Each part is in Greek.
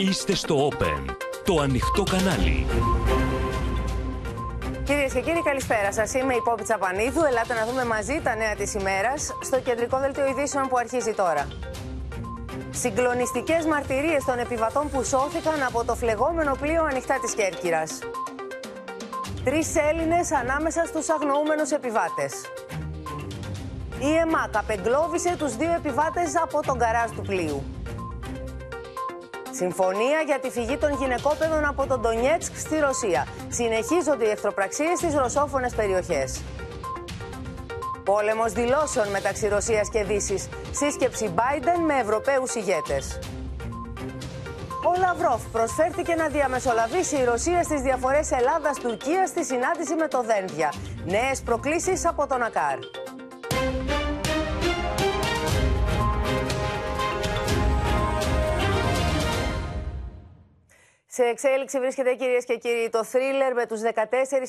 Είστε στο Open, το ανοιχτό κανάλι. Κυρίες και κύριοι, καλησπέρα σας. Είμαι η Πόπη Τσαπανίδου. Ελάτε να δούμε μαζί τα νέα της ημέρας στο κεντρικό δελτίο ειδήσεων που αρχίζει τώρα. Συγκλονιστικές μαρτυρίες των επιβατών που σώθηκαν από το φλεγόμενο πλοίο ανοιχτά της Κέρκυρας. Τρεις Έλληνες ανάμεσα στους αγνοούμενους επιβάτες. Η ΕΜΑΚ απεγκλώβησε τους δύο επιβάτες από τον καράζ του πλοίου. Συμφωνία για τη φυγή των γυναικόπαιδων από τον Ντονιέτσκ στη Ρωσία. Συνεχίζονται οι εχθροπραξίες στις ρωσόφωνες περιοχές. Πόλεμος δηλώσεων μεταξύ Ρωσίας και Δύσης. Σύσκεψη Biden με Ευρωπαίους ηγέτες. Ο Λαυρόφ προσφέρθηκε να διαμεσολαβήσει η Ρωσία στις διαφορές Ελλάδας-Τουρκίας στη συνάντηση με το Δένδια. Νέες προκλήσεις από τον ΑΚΑΡ. Σε εξέλιξη βρίσκεται κυρίες και κύριοι το θρίλερ με τους 14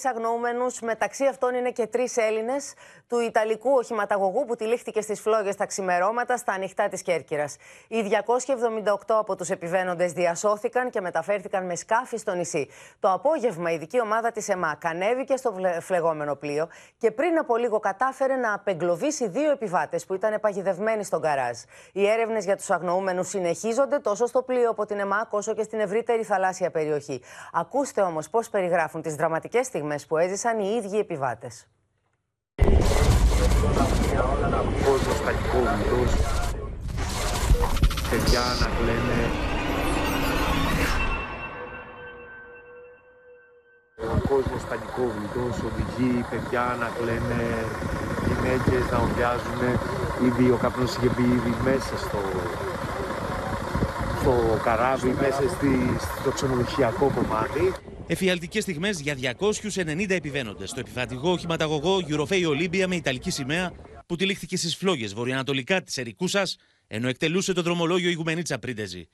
αγνοούμενους. Μεταξύ αυτών είναι και τρεις Έλληνες του Ιταλικού οχηματαγωγού που τυλίχθηκε στις φλόγες τα ξημερώματα στα ανοιχτά της Κέρκυρας. Οι 278 από τους επιβαίνοντες διασώθηκαν και μεταφέρθηκαν με σκάφη στο νησί. Το απόγευμα η ειδική ομάδα της ΕΜΑΚ ανέβηκε στο φλεγόμενο πλοίο και πριν από λίγο κατάφερε να απεγκλωβίσει δύο επιβάτες που ήταν παγιδευμένοι στον καράζ. Οι έρευνες για τους αγνοούμενους συνεχίζονται τόσο στο πλοίο από την ΕΜΑΚ όσο και στην ευρύτερη θαλάσσια περιοχή. Ακούστε όμως πώς περιγράφουν τις δραματικές στιγμές που έζησαν οι ίδιοι επιβάτες. Κόσμος κακικόβητος, παιδιά να κλαίνε. Ο κόσμος πανικόβλητος, οδηγεί παιδιά να κλαίνε, γυναίκες να οδειάζουν. Ήδη ο καπνός είχε μπει ήδη μέσα στο, στο καράβι, μέσα στη, στο ξενοδοχειακό κομμάτι. Εφιαλτικές στιγμές για 290 επιβαίνοντες στο επιβατικό οχηματαγωγό Eurofei Olympia με ιταλική σημαία που τυλίχθηκε στις φλόγες βορειοανατολικά της Ερικούσας ενώ εκτελούσε το δρομολόγιο Ιγουμενίτσα Πρίντεζη.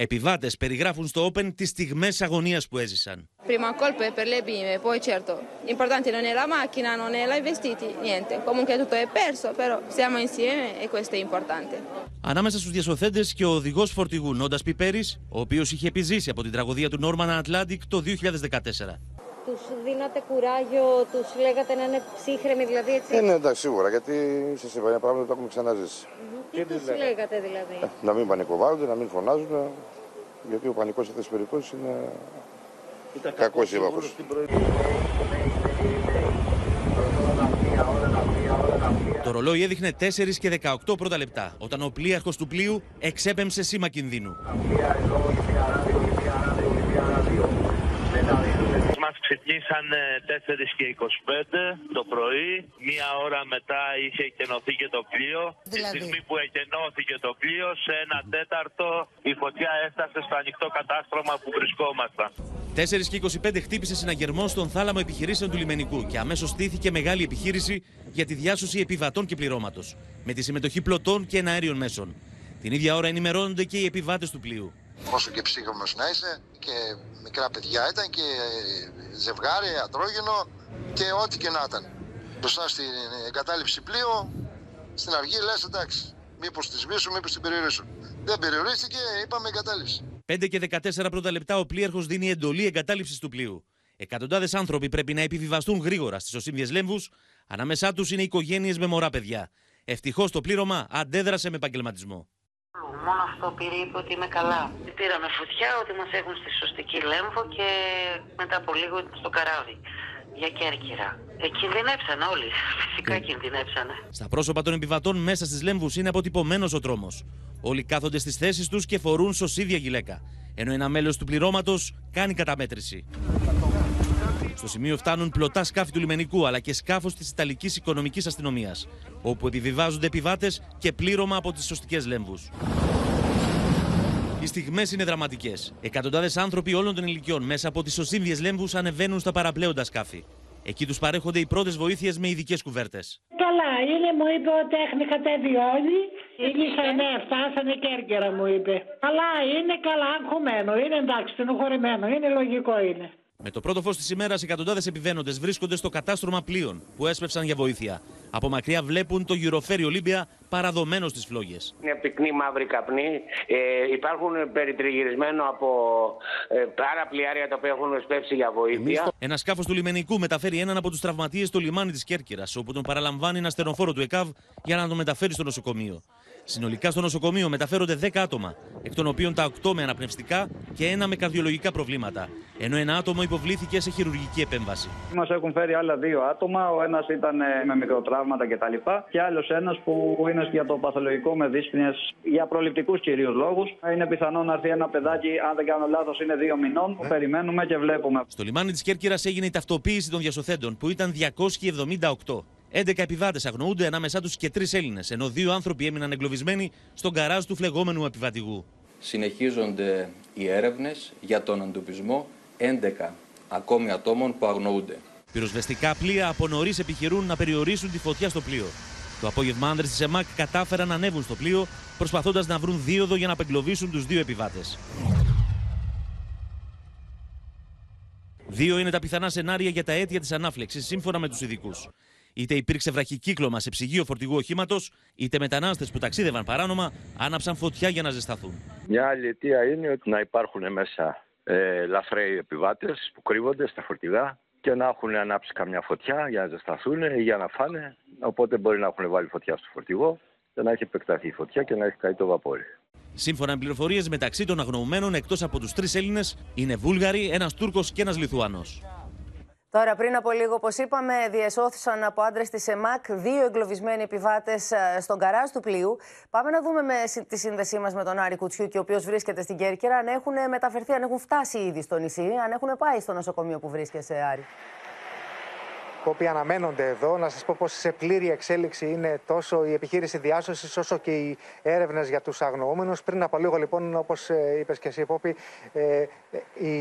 Επιβάτες περιγράφουν στο Open τις στιγμές αγωνίας που έζησαν. Prima colpe per le bimbe, poi certo, l'importante non è la macchina, non è i vestiti, niente. Comunque tutto è perso, però siamo insieme e questo è importante. Ανάμεσα στους διασωθέντες και ο οδηγός φορτηγού Νόντας Πιπέρης, ο οποίος είχε επιζήσει από την τραγωδία του Norman Atlantic το 2014. Τους δίνατε κουράγιο, τους λέγατε να είναι ψύχρεμοι, δηλαδή έτσι; Ε, ναι, εντάξει, σίγουρα, γιατί σας είπα, είναι πράγματα που το έχουμε ξαναζήσει. Τι τους λέγατε δηλαδή; Ε, να μην πανικοβάλλονται, να μην φωνάζουν, γιατί ο πανικός σε αυτές τις περιπτώσεις είναι κακός σύμμαχος. Το ρολόι έδειχνε 4 και 18 πρώτα λεπτά, όταν ο πλοίαρχος του πλοίου εξέπεμψε σήμα κινδύνου. Μας ξεκίνησαν 4 και 25 το πρωί. Μία ώρα μετά είχε εκενωθεί και το πλοίο. Δηλαδή; Τη στιγμή που εκενώθηκε το πλοίο, σε ένα τέταρτο η φωτιά έφτασε στο ανοιχτό κατάστρωμα που βρισκόμασταν. 4 και 25 χτύπησες συναγερμό στον θάλαμο επιχειρήσεων του λιμενικού και αμέσως στήθηκε μεγάλη επιχείρηση για τη διάσωση επιβατών και πληρώματος, με τη συμμετοχή πλωτών και εναέριων μέσων. Την ίδια ώρα ενημερώνονται και οι επιβάτες του πλοίου. Όσο και ψύχρεμος να είσαι και μικρά παιδιά ήταν και ζευγάρι, ατρόγενο και ό,τι και να ήταν. Μπροστά στην εγκατάλειψη πλοίο, στην αργή λες εντάξει, μήπως τη σβήσουν, μήπως την περιορίσουν. Δεν περιορίστηκε, είπαμε εγκατάλειψη. 5 και 14 πρώτα λεπτά ο πλοίαρχος δίνει εντολή εγκατάλειψης του πλοίου. Εκατοντάδες άνθρωποι πρέπει να επιβιβαστούν γρήγορα στις οσύμβιε λέμβους. Ανάμεσά τους είναι οικογένειες με μωρά παιδιά. Ευτυχώς το πλήρωμα αντέδρασε με επαγγελματισμό. Μόνο αυτό πήρε, είπε ότι είμαι καλά. Πήραμε φωτιά, ότι μας έχουν στη σωστική λέμβο και μετά από λίγο στο καράβι για Κέρκυρα. Ε, κινδυνεύσαν όλοι. Φυσικά κινδυνεύσανε. Στα πρόσωπα των επιβατών μέσα στις λέμβους είναι αποτυπωμένος ο τρόμος. Όλοι κάθονται στις θέσεις τους και φορούν σωσίδια γυλαίκα. Ενώ ένα μέλος του πληρώματος κάνει καταμέτρηση. Στο σημείο φτάνουν πλωτά σκάφη του λιμενικού αλλά και σκάφος της Ιταλικής Οικονομικής Αστυνομίας, όπου επιβιβάζονται επιβάτες και πλήρωμα από τις σωστικές λέμβους. Οι στιγμές είναι δραματικές. Εκατοντάδες άνθρωποι όλων των ηλικιών μέσα από τις οσύμβιε λέμβους ανεβαίνουν στα παραπλέοντα σκάφη. Εκεί τους παρέχονται οι πρώτες βοήθειες με ειδικές κουβέρτες. Καλά, είναι, μου είπε ότι έχουν κατέβει όλοι. Ήλισαν, ναι, φτάσανε Κέρκυρα, μου είπε. Καλά, είναι καλά, αγχωμένο. Είναι εντάξει, στενοχωρημένο. Είναι λογικό είναι. Με το πρώτο φως της ημέρας, εκατοντάδες επιβαίνοντες βρίσκονται στο κατάστρωμα πλοίων που έσπευσαν για βοήθεια. Από μακριά βλέπουν το Eurofέρι Ολύμπια παραδομένος στις φλόγες. Είναι πυκνή μαύρη καπνή. Ε, υπάρχουν περιτριγυρισμένο από ε, πάρα πλοιάρια τα οποία έχουν σπεύσει για βοήθεια. Ένα σκάφος του λιμενικού μεταφέρει έναν από τους τραυματίες στο λιμάνι της Κέρκυρας, όπου τον παραλαμβάνει ένα στενοφόρο του ΕΚΑΒ για να τον μεταφέρει στο νοσοκομείο. Συνολικά στο νοσοκομείο μεταφέρονται 10 άτομα, εκ των οποίων τα 8 με αναπνευστικά και ένα με καρδιολογικά προβλήματα, ενώ ένα άτομο υποβλήθηκε σε χειρουργική επέμβαση. Μας έχουν φέρει άλλα δύο άτομα. Ο ένας ήταν ε, με μικροτραύματα κτλ. Και, και άλλος ένας που είναι για το παθολογικό με δύσπνιε για προληπτικούς κυρίως λόγους. Είναι πιθανό να έρθει ένα παιδάκι, αν δεν κάνω λάθος, είναι δύο μηνών. Ε. Περιμένουμε και βλέπουμε. Στο λιμάνι της Κέρκυρας έγινε η ταυτοποίηση των διασωθέντων, που ήταν 278. 11 επιβάτες αγνοούνται, ανάμεσά τους και τρεις Έλληνες, ενώ δύο άνθρωποι έμειναν εγκλωβισμένοι στον καράζ του φλεγόμενου επιβατηγού. Συνεχίζονται οι έρευνες για τον εντοπισμό 11 ακόμη ατόμων που αγνοούνται. Πυροσβεστικά πλοία από νωρίς επιχειρούν να περιορίσουν τη φωτιά στο πλοίο. Το απόγευμα άνδρες της ΕΜΑΚ κατάφεραν να ανέβουν στο πλοίο, προσπαθώντας να βρουν δίωδο για να απεγκλωβίσουν τους δύο επιβάτες. Δύο είναι τα πιθανά σενάρια για τα αίτια της ανάφλεξης, σύμφωνα με τους ειδικούς. Είτε υπήρξε βραχικύκλωμα σε ψυγείο φορτηγού οχήματος, είτε μετανάστες που ταξίδευαν παράνομα άναψαν φωτιά για να ζεσταθούν. Μια άλλη αιτία είναι ότι να υπάρχουν μέσα ε, λαθρέοι επιβάτες που κρύβονται στα φορτηγά και να έχουν ανάψει καμιά φωτιά για να ζεσταθούν ή για να φάνε. Οπότε μπορεί να έχουν βάλει φωτιά στο φορτηγό και να έχει επεκταθεί η φωτιά και να έχει καεί το βαπόρι. Σύμφωνα με πληροφορίες, μεταξύ των αγνοωμένων εκτός από τους τρεις Έλληνες είναι Βούλγαροι, ένας Τούρκος και ένας Λιθουάνο. Τώρα, πριν από λίγο, όπως είπαμε, διεσώθησαν από άντρες της ΕΜΑΚ δύο εγκλωβισμένοι επιβάτες στον καράζ του πλοίου. Πάμε να δούμε με τη σύνδεσή μας με τον Άρη Κουτσιούκη, ο οποίος βρίσκεται στην Κέρκυρα, αν έχουν μεταφερθεί, αν έχουν φτάσει ήδη στο νησί, αν έχουν πάει στο νοσοκομείο που βρίσκεσαι, Άρη που οποίοι αναμένονται εδώ. Να σας πω πως σε πλήρη εξέλιξη είναι τόσο η επιχείρηση διάσωσης όσο και οι έρευνες για τους αγνοούμενους. Πριν από λίγο, λοιπόν, όπως είπες και εσύ, Πόπη, ε, οι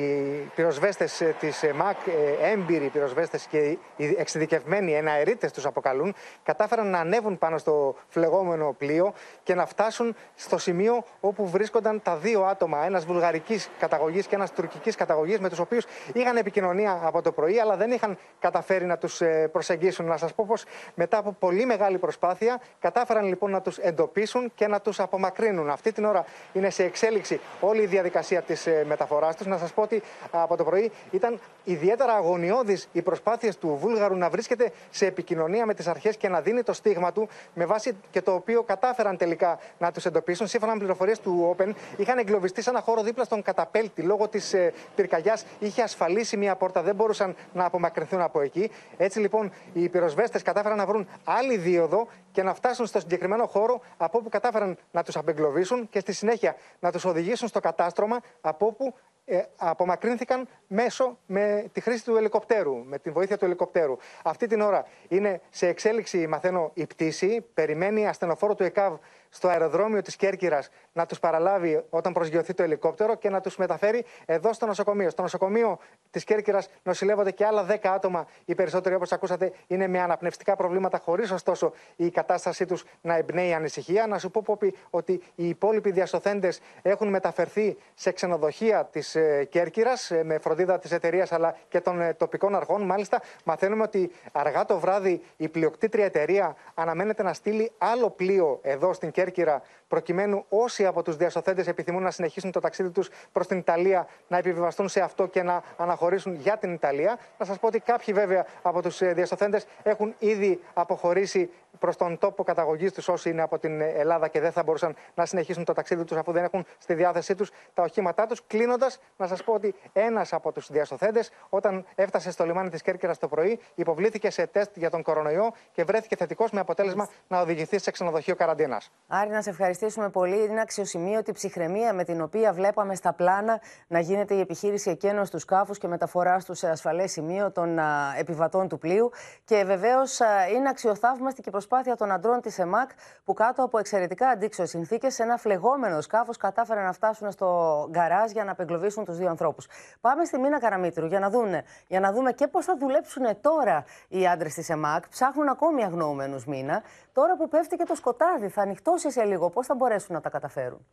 πυροσβέστες της ΜΑΚ, ε, έμπειροι πυροσβέστες και οι εξειδικευμένοι εναερίτες τους αποκαλούν, κατάφεραν να ανέβουν πάνω στο φλεγόμενο πλοίο και να φτάσουν στο σημείο όπου βρίσκονταν τα δύο άτομα, ένας βουλγαρικής καταγωγής και ένας τουρκικής καταγωγής, με τους οποίους είχαν επικοινωνία από το πρωί, αλλά δεν είχαν καταφέρει να τους προσεγγίσουν. Να σας πω πως μετά από πολύ μεγάλη προσπάθεια κατάφεραν λοιπόν να τους εντοπίσουν και να τους απομακρύνουν. Αυτή την ώρα είναι σε εξέλιξη όλη η διαδικασία της μεταφοράς τους. Να σας πω ότι από το πρωί ήταν ιδιαίτερα αγωνιώδης οι προσπάθειε του Βούλγαρου να βρίσκεται σε επικοινωνία με τις αρχές και να δίνει το στίγμα του, με βάση και το οποίο κατάφεραν τελικά να τους εντοπίσουν. Σύμφωνα με πληροφορίες του Open, είχαν εγκλωβιστεί σε ένα χώρο δίπλα στον καταπέλτη λόγω της πυρκαγιάς. Είχε ασφαλίσει μια πόρτα, δεν μπορούσαν να απομακρυνθούν από εκεί. Έτσι λοιπόν οι πυροσβέστες κατάφεραν να βρουν άλλη δίωδο και να φτάσουν στο συγκεκριμένο χώρο από όπου κατάφεραν να τους απεγκλωβίσουν και στη συνέχεια να τους οδηγήσουν στο κατάστρωμα από όπου ε, απομακρύνθηκαν μέσω με τη χρήση του ελικοπτέρου, με τη βοήθεια του ελικοπτέρου. Αυτή την ώρα είναι σε εξέλιξη, μαθαίνω, η πτήση. Περιμένει ασθενοφόρο του ΕΚΑΒ στο αεροδρόμιο της Κέρκυρας να τους παραλάβει όταν προσγειωθεί το ελικόπτερο και να τους μεταφέρει εδώ στο νοσοκομείο. Στο νοσοκομείο της Κέρκυρας νοσηλεύονται και άλλα 10 άτομα. Οι περισσότεροι, όπως ακούσατε, είναι με αναπνευστικά προβλήματα, χωρίς ωστόσο η κατάστασή τους να εμπνέει ανησυχία. Να σου πω, Πόπι, ότι οι υπόλοιποι διασωθέντες έχουν μεταφερθεί σε ξενοδοχεία της ε, Κέρκυρας ε, με φροντίδα της εταιρείας αλλά και των ε, τοπικών αρχών. Μάλιστα, μαθαίνουμε ότι αργά το βράδυ η πλειοκτήτρια εταιρεία αναμένεται να στείλει άλλο πλοίο εδώ στην Κέρκυρα, προκειμένου όσοι από τους διασωθέντες επιθυμούν να συνεχίσουν το ταξίδι τους προς την Ιταλία να επιβιβαστούν σε αυτό και να αναχωρήσουν για την Ιταλία. Να σας πω ότι κάποιοι βέβαια από τους διασωθέντες έχουν ήδη αποχωρήσει προς τον τόπο καταγωγής τους όσοι είναι από την Ελλάδα και δεν θα μπορούσαν να συνεχίσουν το ταξίδι τους αφού δεν έχουν στη διάθεσή τους τα οχήματά τους. Κλείνοντας, να σας πω ότι ένας από τους διασωθέντες, όταν έφτασε στο λιμάνι της Κέρκυρας το πρωί, υποβλήθηκε σε τεστ για τον κορονοϊό και βρέθηκε θετικός με αποτέλεσμα να οδηγηθεί σε ξενοδοχείο καραντίνας. Άρη, να σε ευχαριστήσουμε πολύ. Είναι αξιοσημείωτη ψυχραιμία με την οποία βλέπαμε στα πλάνα να γίνεται η επιχείρηση εκένωση του σκάφους και μεταφορά τους σε ασφαλές σημείο των α, επιβατών του πλοίου. Και βεβαίως είναι αξιοθαύμαστη και η προσπάθεια των αντρών της ΕΜΑΚ που κάτω από εξαιρετικά αντίξωες συνθήκες σε ένα φλεγόμενο σκάφος κατάφεραν να φτάσουν στο γκαράζ για να απεγκλωβίσουν τους δύο ανθρώπους. Πάμε στη Μίνα Καραμίτρου για να, δούνε, για να δούμε και πώς θα δουλέψουν τώρα οι άντρες της ΕΜΑΚ. Ψάχνουν ακόμη αγνοούμενους μήνα. Τώρα που πέφτει και το σκοτάδι, θα ανοιχτώσει σε λίγο. Πώς θα μπορέσουν να τα καταφέρουν.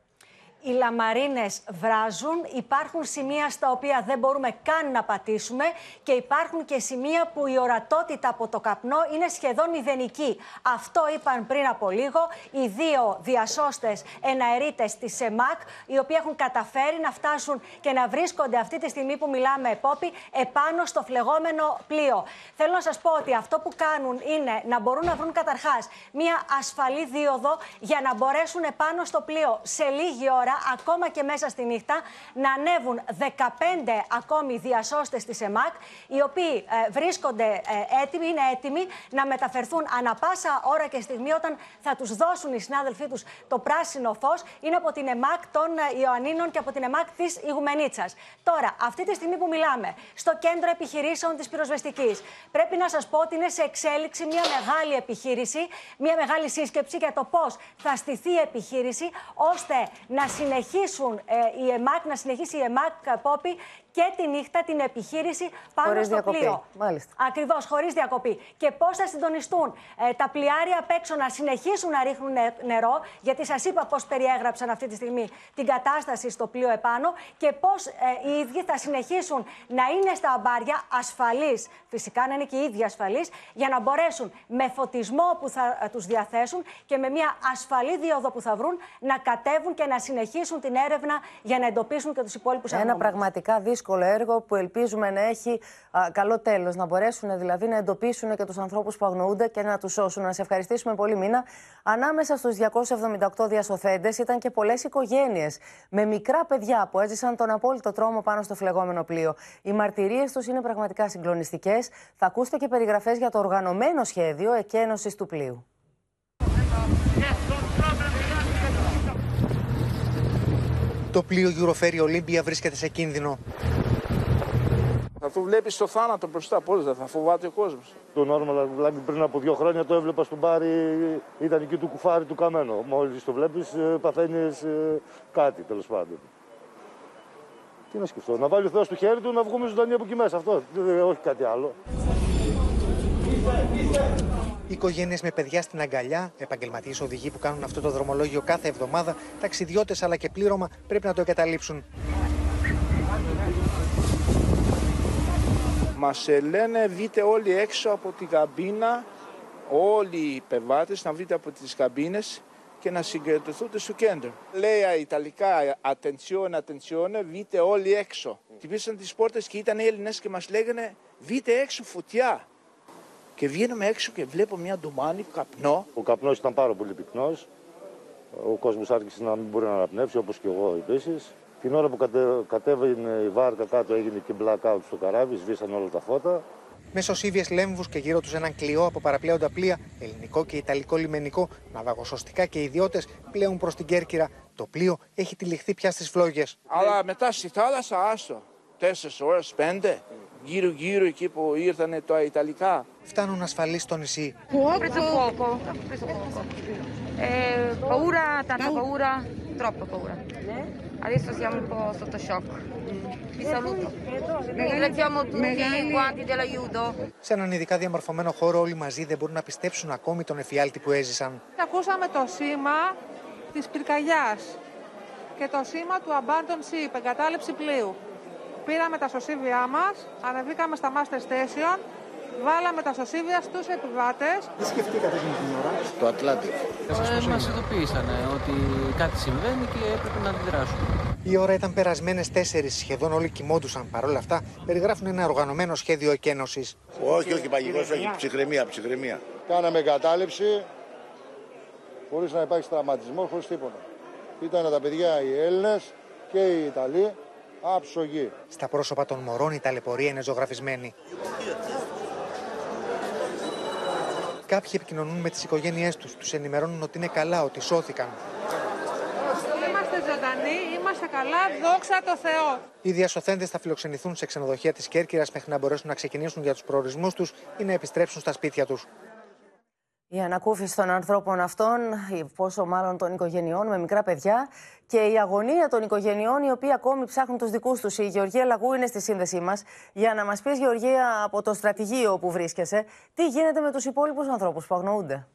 Οι λαμαρίνες βράζουν, υπάρχουν σημεία στα οποία δεν μπορούμε καν να πατήσουμε και υπάρχουν και σημεία που η ορατότητα από το καπνό είναι σχεδόν μηδενική. Αυτό είπαν πριν από λίγο οι δύο διασώστες εναερίτες της ΕΜΑΚ, οι οποίοι έχουν καταφέρει να φτάσουν και να βρίσκονται αυτή τη στιγμή που μιλάμε επόπι επάνω στο φλεγόμενο πλοίο. Θέλω να σας πω ότι αυτό που κάνουν είναι να μπορούν να βρουν καταρχάς μια ασφαλή δίωδο για να μπορέσουν επάνω στο πλοίο σε λίγη ώρα ακόμα και μέσα στη νύχτα, να ανέβουν 15 ακόμη διασώστες της ΕΜΑΚ, οι οποίοι ε, βρίσκονται ε, έτοιμοι, είναι έτοιμοι να μεταφερθούν ανα πάσα ώρα και στιγμή όταν θα τους δώσουν οι συνάδελφοί τους το πράσινο φως. Είναι από την ΕΜΑΚ των ε, Ιωαννίνων και από την ΕΜΑΚ της Ιγουμενίτσας. Τώρα, αυτή τη στιγμή που μιλάμε, στο κέντρο επιχειρήσεων της πυροσβεστικής, πρέπει να σας πω ότι είναι σε εξέλιξη μια μεγάλη επιχείρηση, μια μεγάλη σύσκεψη για το πώς θα στηθεί η επιχείρηση, ώστε να συνεχίσουν ε, η ΕΜΑΚ, να συνεχίσει η ΕΜΑΚ Πόπη και τη νύχτα την επιχείρηση πάνω χωρίς στο διακοπή. πλοίο. Μάλιστα. Ακριβώς, χωρίς διακοπή. Και πώς θα συντονιστούν ε, τα πλοιάρια απ' έξω να συνεχίσουν να ρίχνουν νε- νερό, γιατί σας είπα πώς περιέγραψαν αυτή τη στιγμή την κατάσταση στο πλοίο επάνω και πώς ε, οι ίδιοι θα συνεχίσουν να είναι στα αμπάρια ασφαλείς, φυσικά να είναι και οι ίδιοι ασφαλείς, για να μπορέσουν με φωτισμό που θα ε, τους διαθέσουν και με μια ασφαλή δίωδο που θα βρουν να κατέβουν και να συνεχίσουν την έρευνα για να εντοπίσουν και τους υπόλοιπους Ένα πραγματικά δύσκολο έργο που ελπίζουμε να έχει α, καλό τέλος. Να μπορέσουν δηλαδή να εντοπίσουν και τους ανθρώπους που αγνοούνται και να τους σώσουν. Να σε ευχαριστήσουμε πολύ, Μίνα. Ανάμεσα στους 278 διασωθέντες ήταν και πολλές οικογένειες με μικρά παιδιά που έζησαν τον απόλυτο τρόμο πάνω στο φλεγόμενο πλοίο. Οι μαρτυρίες τους είναι πραγματικά συγκλονιστικές. Θα ακούσετε και περιγραφές για το οργανωμένο σχέδιο εκένωσης του πλοίου. Το πλοίο Euroferry Olympia βρίσκεται σε κίνδυνο. Θα το βλέπει στο θάνατο μπροστά. Πώς δεν θα φοβάται ο κόσμος. Το Νόρμαλ δηλαδή πριν από δύο χρόνια το έβλεπα στον Πάρη, ήταν εκεί του κουφάρι του καμένο. Μόλις το βλέπεις, παθαίνεις κάτι τέλος πάντων. Τι να σκεφτώ, να βάλει ο Θεός του χέρι του να βγούμε ζωντανοί από εκεί μέσα. Αυτό, ε, όχι κάτι άλλο. Οικογένειες με παιδιά στην αγκαλιά, επαγγελματίες οδηγοί που κάνουν αυτό το δρομολόγιο κάθε εβδομάδα, ταξιδιώτες αλλά και πλήρωμα πρέπει να το εγκαταλείψουν. Μας λένε βγείτε όλοι έξω από την καμπίνα, όλοι οι πεβάτες να βγείτε από τις καμπίνε και να συγκεντρωθούν στο κέντρο. Λέει Ιταλικά, attenzione, attenzione, βγείτε όλοι έξω. Χτυπήσαν τις πόρτες και ήταν Έλληνες και μας λέγανε βγείτε έξω φωτιά. Και βγαίνουμε έξω και βλέπω μια ντομάνη καπνό. Ο καπνός ήταν πάρα πολύ πυκνός. Ο κόσμος άρχισε να μην μπορεί να αναπνεύσει, όπως και εγώ επίσης. Την ώρα που κατε, κατέβαινε η βάρκα κάτω έγινε και blackout στο καράβι, σβήσαν όλα τα φώτα. Με σωσίβιες λέμβους και γύρω τους έναν κλειό από παραπλέοντα πλοία, ελληνικό και ιταλικό λιμενικό, ναυαγοσωστικά και ιδιώτες πλέον προς την Κέρκυρα. Το πλοίο έχει τυλιχθεί πια στις φλόγες. Αλλά μετά στη θάλασσα άστο. Τέσσερις ώρες, πέντε. Γύρω-γύρω εκεί που ήρθαν τα Ιταλικά. Φτάνουν ασφαλείς στο νησί. Ho preso poco, ho preso poco. Eh, paura, tanta paura, troppa paura. Adesso siamo un po' sotto shock. Vi saluto. Ringraziamo tutti quanti dell'aiuto. Σε έναν ειδικά διαμορφωμένο χώρο, όλοι μαζί δεν μπορούν να πιστέψουν ακόμη τον εφιάλτη που έζησαν. Ακούσαμε το σήμα της πυρκαγιάς και το σήμα του Abandon Ship, εγκατάλειψη πλοίου. Πήραμε τα σωσίβια μας, ανεβήκαμε στα Muster Station, βάλαμε τα σωσίβια στους επιβάτες. Τι σκεφτήκατε εκείνη την ώρα; Το Ατλάντικ. Ε, μας ειδοποίησαν ότι κάτι συμβαίνει και έπρεπε να αντιδράσουμε. Η ώρα ήταν περασμένες 4, σχεδόν όλοι κοιμόντουσαν. Παρ' όλα αυτά, περιγράφουν ένα οργανωμένο σχέδιο εκένωσης. Όχι, όχι, παγικός, όχι. Ψυχραιμία, ψυχραιμία. Κάναμε εγκατάλειψη χωρίς να υπάρξει τραυματισμός, χωρίς τίποτα. Ήταν τα παιδιά οι Έλληνες και οι Ιταλοί άψογοι. Στα πρόσωπα των μωρών η ταλαιπωρία είναι ζωγραφισμένη. Κάποιοι επικοινωνούν με τις οικογένειές τους, τους ενημερώνουν ότι είναι καλά, ότι σώθηκαν. Είμαστε ζωντανοί, είμαστε καλά, δόξα τω Θεώ. Οι διασωθέντες θα φιλοξενηθούν σε ξενοδοχεία της Κέρκυρας μέχρι να μπορέσουν να ξεκινήσουν για τους προορισμούς τους ή να επιστρέψουν στα σπίτια τους. Η ανακούφιση των ανθρώπων αυτών, η- πόσο μάλλον των οικογενειών με μικρά παιδιά και η αγωνία των οικογενειών οι οποίοι ακόμη ψάχνουν τους δικούς τους. Η Γεωργία Λαγού είναι στη σύνδεσή μας για να μας πεις Γεωργία από το στρατηγείο όπου βρίσκεσαι τι γίνεται με τους υπόλοιπους ανθρώπους που αγνοούνται;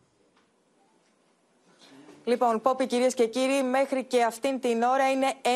Λοιπόν, Πόπι, κυρίες και κύριοι, μέχρι και αυτήν την ώρα είναι 11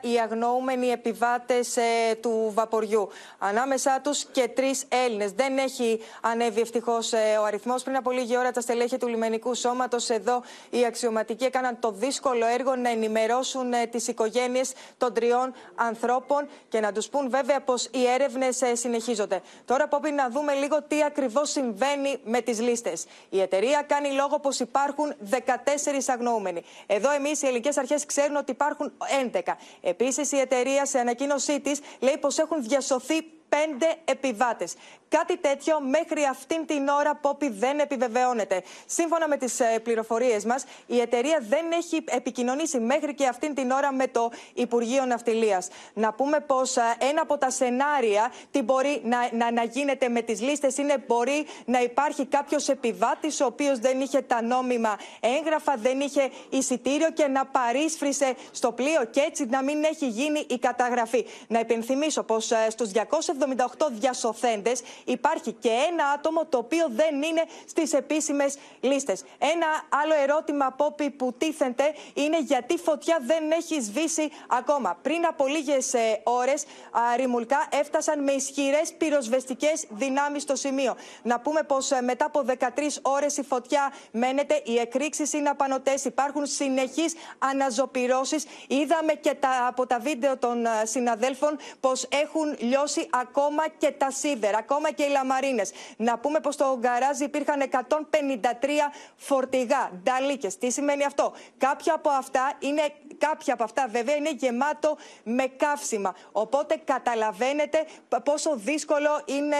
οι αγνοούμενοι επιβάτες ε, του βαποριού. Ανάμεσά τους και τρεις Έλληνες. Δεν έχει ανέβει ευτυχώς ε, ο αριθμός. Πριν από λίγη ώρα, τα στελέχη του λιμενικού σώματος εδώ, οι αξιωματικοί έκαναν το δύσκολο έργο να ενημερώσουν ε, τις οικογένειες των τριών ανθρώπων και να τους πούν βέβαια πως οι έρευνες ε, συνεχίζονται. Τώρα, Πόπι, να δούμε λίγο τι ακριβώς συμβαίνει με τις λίστες. Η εταιρεία κάνει λόγο πως υπάρχουν 14 αγνοούμενοι. Εδώ εμείς οι ελληνικές αρχές ξέρουν ότι υπάρχουν 11. Επίσης η εταιρεία σε ανακοίνωσή της λέει πως έχουν διασωθεί πέντε επιβάτες. Κάτι τέτοιο μέχρι αυτήν την ώρα, Πόπι, δεν επιβεβαιώνεται. Σύμφωνα με τις πληροφορίες μας, η εταιρεία δεν έχει επικοινωνήσει μέχρι και αυτήν την ώρα με το Υπουργείο Ναυτιλίας. Να πούμε πως ένα από τα σενάρια τι μπορεί να, να, να γίνεται με τις λίστες είναι μπορεί να υπάρχει κάποιος επιβάτης ο οποίος δεν είχε τα νόμιμα έγγραφα, δεν είχε εισιτήριο και να παρίσφρισε στο πλοίο και έτσι να μην έχει γίνει η καταγραφή. Να υπενθυμίσω πως στους 278 διασωθέντες υπάρχει και ένα άτομο το οποίο δεν είναι στις επίσημες λίστες. Ένα άλλο ερώτημα, Πόπι, που τίθενται είναι γιατί φωτιά δεν έχει σβήσει ακόμα. Πριν από λίγες ε, ώρες, α, ρημουλκά έφτασαν με ισχυρές πυροσβεστικές δυνάμεις στο σημείο. Να πούμε πως ε, μετά από 13 ώρες η φωτιά μένεται, οι εκρήξεις είναι απανοτές, υπάρχουν συνεχείς αναζωπυρώσεις. Είδαμε και τα, από τα βίντεο των ε, συναδέλφων πως έχουν λιώσει ακόμα και τα σίδερα, ακόμα και οι λαμαρίνες. Να πούμε πως στο γκαράζ υπήρχαν 153 φορτηγά, νταλίκες. Τι σημαίνει αυτό; Κάποια από αυτά είναι, κάποια από αυτά βέβαια είναι γεμάτο με καύσιμα. Οπότε καταλαβαίνετε πόσο δύσκολο είναι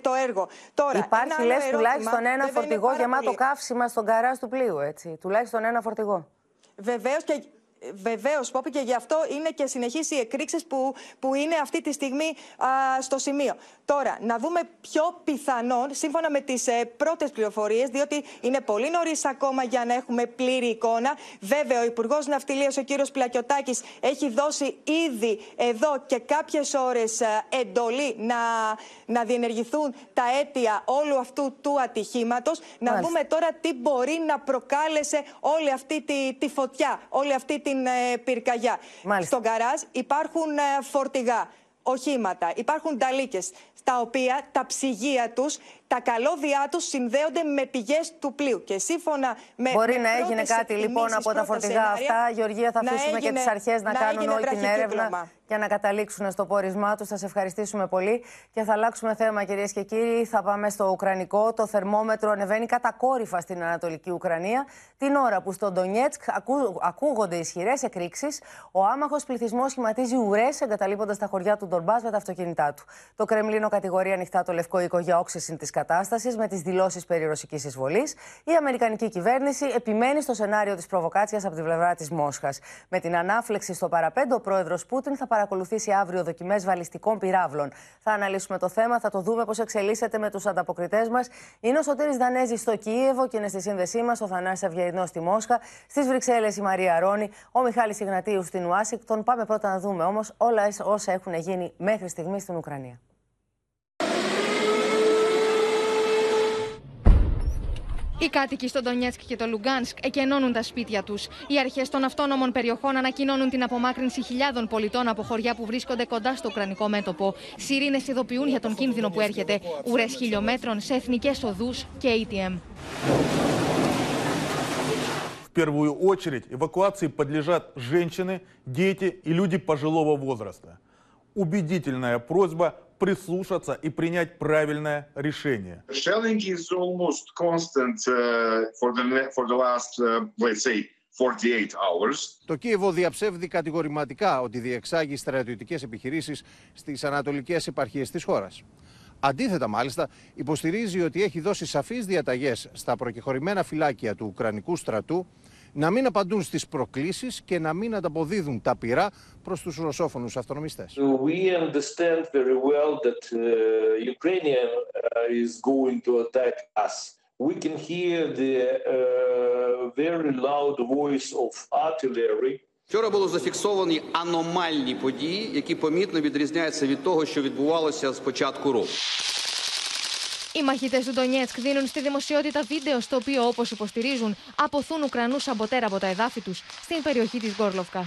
το έργο. Τώρα, Υπάρχει λες τουλάχιστον ένα φορτηγό γεμάτο καύσιμα στον καράζ του πλοίου, έτσι. Τουλάχιστον ένα φορτηγό. Βεβαίως και Βεβαίως, Πόπη, και γι' αυτό είναι και συνεχείς οι εκρήξεις που, που είναι αυτή τη στιγμή α, στο σημείο. Τώρα, να δούμε πιο πιθανόν, σύμφωνα με τις ε, πρώτες πληροφορίες, διότι είναι πολύ νωρίς ακόμα για να έχουμε πλήρη εικόνα. Βέβαια, ο Υπουργός Ναυτιλίας, ο κύριος Πλακιωτάκης, έχει δώσει ήδη εδώ και κάποιες ώρες εντολή να, να διενεργηθούν τα αίτια όλου αυτού του ατυχήματος. Να δούμε τώρα τι μπορεί να προκάλεσε όλη αυτή τη, τη φωτιά, όλη αυτή τη την ε, πυρκαγιά. Στον καράζ υπάρχουν ε, φορτηγά, οχήματα, υπάρχουν ταλίκες, τα οποία τα ψυγεία τους, τα καλώδια τους συνδέονται με πηγές του πλοίου. Και σύμφωνα με. Μπορεί να έγινε κάτι λοιπόν από τα φορτηγά αυτά. Γεωργία, θα αφήσουμε και τις αρχές να, κάνουν όλη την έρευνα για να καταλήξουν στο πόρισμά τους. Θα σε ευχαριστήσουμε πολύ. Και θα αλλάξουμε θέμα, κυρίες και κύριοι. Θα πάμε στο Ουκρανικό. Το θερμόμετρο ανεβαίνει κατακόρυφα στην Ανατολική Ουκρανία. Την ώρα που στο Ντονιέτσκ ακού, ακούγονται ισχυρές εκρήξεις, ο άμαχος πληθυσμός σχηματίζει ουρές εγκαταλείποντας τα χωριά του Ντορμπά με τα αυτοκίνητά του. Το Κρεμλίνο κατηγορεί ανοιχτά το Λευκό Οίκο για όξυση της κατάστασης με τις δηλώσεις περί ρωσικής εισβολής. Η Αμερικανική κυβέρνηση επιμένει στο σενάριο της προβοκάτσιας από την πλευρά της Μόσχας. Με την ανάφλεξη στο παραπέντο, ο πρόεδρος Πούτιν θα παρακολουθήσει αύριο δοκιμές βαλιστικών πυράβλων. Θα αναλύσουμε το θέμα, θα το δούμε πώς εξελίσσεται με τους ανταποκριτές μας. Είναι ο Σωτήρης Δανέζης στο Κίεβο και είναι στη σύνδεσή μας ο Θανάσης Αυγερινό στη Μόσχα. Στις Βρυξέλλες η Μαρία Ρόνη, ο Μιχάλης Ιγνατίου στην Ουάσιγκτον. Πάμε πρώτα να δούμε όμως όλα όσα έχουν γίνει μέχρι στιγμής στην Ουκρανία. Οι κάτοικοι στο Ντονιέτσκ και το Λουγκάνσκ εκενώνουν τα σπίτια του. Οι αρχέ των αυτόνομων περιοχών ανακοινώνουν την απομάκρυνση χιλιάδων πολιτών από χωριά που βρίσκονται κοντά στο ουκρανικό μέτωπο. Σιρήνε ειδοποιούν για τον κίνδυνο που έρχεται. Ουρέ χιλιόμετρων σε εθνικέ οδού και ATM. В первую очередь эвакуации подлежат женщины, дети и люди пожилого возраста. Убедительная просьба прислушаться и принять правильное решение. Shelling is almost constant uh, for the for the last, uh, let's say, 48 hours. Το Κίεβο διαψεύδει κατηγορηματικά ότι διεξάγει στρατιωτικές επιχειρήσεις στις ανατολικές επαρχίες της χώρας. Αντίθετα, μάλιστα, υποστηρίζει ότι έχει δώσει σαφείς διαταγές στα προκεχωρημένα φυλάκια του Ουκρανικού στρατού να μην απαντούν στις προκλήσεις και να μην ανταποδίδουν τα πυρά προς τους ρωσόφωνους αυτονομιστές. We understand very well that uh, Ukrainian uh, is going to attack us. We can hear the uh, very loud voice of artillery. Вчора були зафіксовані аномальні події, які помітно відрізняються від того, що відбувалося з початку року. Οι μαχητέ του Ντονιέτσκ δίνουν στη δημοσιότητα βίντεο στο οποίο, όπω υποστηρίζουν, αποθούν Ουκρανού σαμποτέρα από τα εδάφη του στην περιοχή τη Γκόρλοφκα.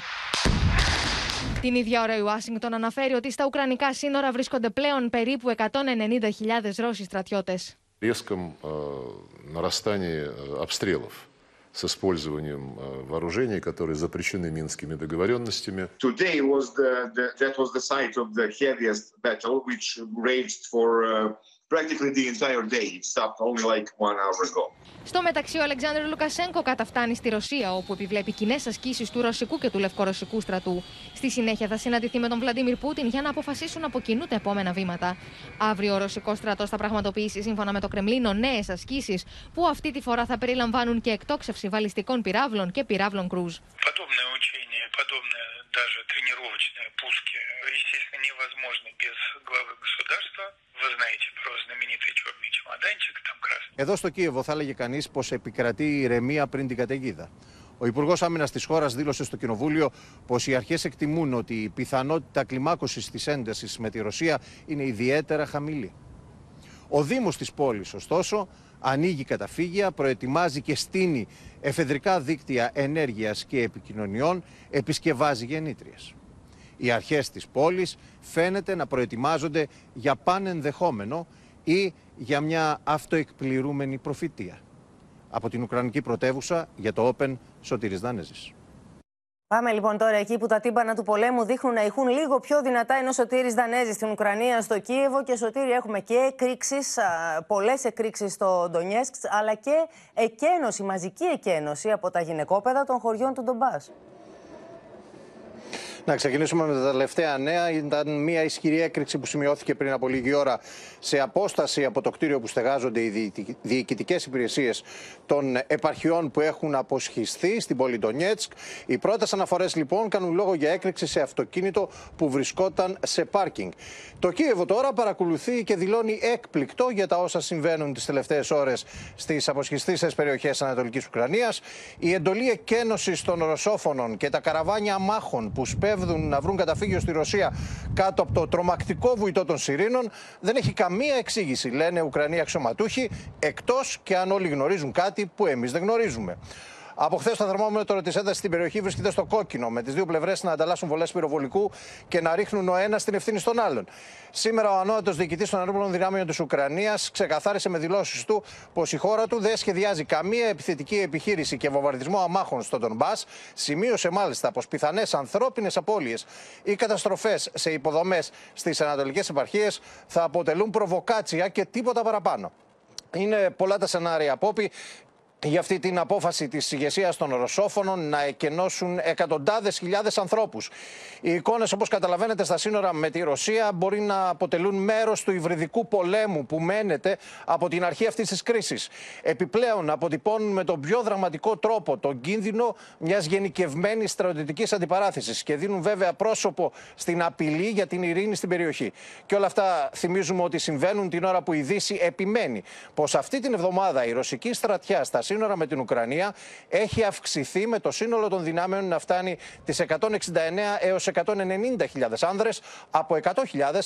Την ίδια ώρα η Ουάσιγκτον αναφέρει ότι στα Ουκρανικά σύνορα βρίσκονται πλέον περίπου 190.000 Ρώσοι στρατιώτε. резком э, нарастании э, обстрелов с использованием э, вооружений, которые запрещены минскими договоренностями. Today was the, the that was the site of the heaviest battle, which raged for uh, practically the entire day. It stopped only like one hour ago. Στο μεταξύ, ο Αλεξάνδρ Λουκασέγκο καταφτάνει στη Ρωσία, όπου επιβλέπει κοινέ ασκήσει του ρωσικού και του λευκορωσικού στρατού. Στη συνέχεια θα συναντηθεί με τον Βλαντίμιρ Πούτιν για να αποφασίσουν από κοινού τα επόμενα βήματα. Αύριο ο ρωσικό στρατό θα πραγματοποιήσει, σύμφωνα με το Κρεμλίνο, νέε ασκήσει, που αυτή τη φορά θα περιλαμβάνουν και εκτόξευση βαλιστικών πυράβλων και πυράβλων κρούζ. Подобные учения, подобные даже тренировочные пуски, естественно, невозможны без главы государства. Вы знаете про знаменитый черный чемоданчик, там красный. Εδώ στο Κίεβο θα έλεγε κανεί πω επικρατεί η ηρεμία πριν την καταιγίδα. Ο Υπουργό Άμυνα τη χώρα δήλωσε στο Κοινοβούλιο πω οι αρχέ εκτιμούν ότι η πιθανότητα κλιμάκωση τη ένταση με τη Ρωσία είναι ιδιαίτερα χαμηλή. Ο Δήμο τη πόλη, ωστόσο, ανοίγει καταφύγια, προετοιμάζει και στείνει εφεδρικά δίκτυα ενέργειας και επικοινωνιών, επισκευάζει γεννήτριες. Οι αρχές της πόλης φαίνεται να προετοιμάζονται για πανενδεχόμενο ή για μια αυτοεκπληρούμενη προφητεία. Από την Ουκρανική πρωτεύουσα για το Open, Σωτήρης Δανέζης. Πάμε λοιπόν τώρα εκεί που τα τύμπανα του πολέμου δείχνουν να ηχούν λίγο πιο δυνατά ενώ Σωτήρης Δανέζης στην Ουκρανία, στο Κίεβο και Σωτήρη έχουμε και εκρήξεις, πολλές εκρήξεις στο Ντονιέσκς αλλά και εκένωση, μαζική εκένωση από τα γυναικόπαιδα των χωριών του Ντομπάς. Να ξεκινήσουμε με τα τελευταία νέα. Ήταν μια ισχυρή έκρηξη που σημειώθηκε πριν από λίγη ώρα σε απόσταση από το κτίριο που στεγάζονται οι διοικητικές υπηρεσίες των επαρχιών που έχουν αποσχιστεί στην πόλη Ντονιέτσκ. Οι πρώτες αναφορές λοιπόν κάνουν λόγο για έκρηξη σε αυτοκίνητο που βρισκόταν σε πάρκινγκ. Το Κίεβο τώρα παρακολουθεί και δηλώνει έκπληκτο για τα όσα συμβαίνουν τις τελευταίες ώρες στις αποσχιστήσεις περιοχές Ανατολικής Ουκρανίας. Η εντολή εκένωσης των Ρωσόφωνων και τα καραβάνια μάχων που σπέβουν να βρουν καταφύγιο στη Ρωσία κάτω από το τρομακτικό βουητό των Σιρήνων δεν έχει καμία εξήγηση, λένε Ουκρανοί αξιωματούχοι, εκτός και αν όλοι γνωρίζουν κάτι που εμείς δεν γνωρίζουμε. Από χθες το θερμόμετρο της έντασης στην περιοχή βρίσκεται στο κόκκινο, με τις δύο πλευρές να ανταλλάσσουν βολές πυροβολικού και να ρίχνουν ο ένας την ευθύνη στον άλλον. Σήμερα, ο ανώτατος διοικητής των ενόπλων δυνάμεων της Ουκρανίας ξεκαθάρισε με δηλώσεις του πως η χώρα του δεν σχεδιάζει καμία επιθετική επιχείρηση και βομβαρδισμό αμάχων στον Ντομπά. Σημείωσε μάλιστα πως πιθανές ανθρώπινες απώλειες ή καταστροφές σε υποδομές στις ανατολικές επαρχίες θα αποτελούν προβοκάτσια και τίποτα παραπάνω. Είναι πολλά τα σενάρια, Πόπη για αυτή την απόφαση της ηγεσίας των Ρωσόφωνων να εκενώσουν εκατοντάδες χιλιάδες ανθρώπους. Οι εικόνες όπως καταλαβαίνετε στα σύνορα με τη Ρωσία μπορεί να αποτελούν μέρος του υβριδικού πολέμου που μένεται από την αρχή αυτής της κρίσης. Επιπλέον αποτυπώνουν με τον πιο δραματικό τρόπο τον κίνδυνο μιας γενικευμένης στρατιωτικής αντιπαράθεσης και δίνουν βέβαια πρόσωπο στην απειλή για την ειρήνη στην περιοχή. Και όλα αυτά θυμίζουμε ότι συμβαίνουν την ώρα που η Δύση επιμένει πως αυτή την εβδομάδα η ρωσική στρατιά στα σύνορα με την Ουκρανία έχει αυξηθεί με το σύνολο των δυνάμεων να φτάνει τις 169 έως 190.000 άνδρες από 100.000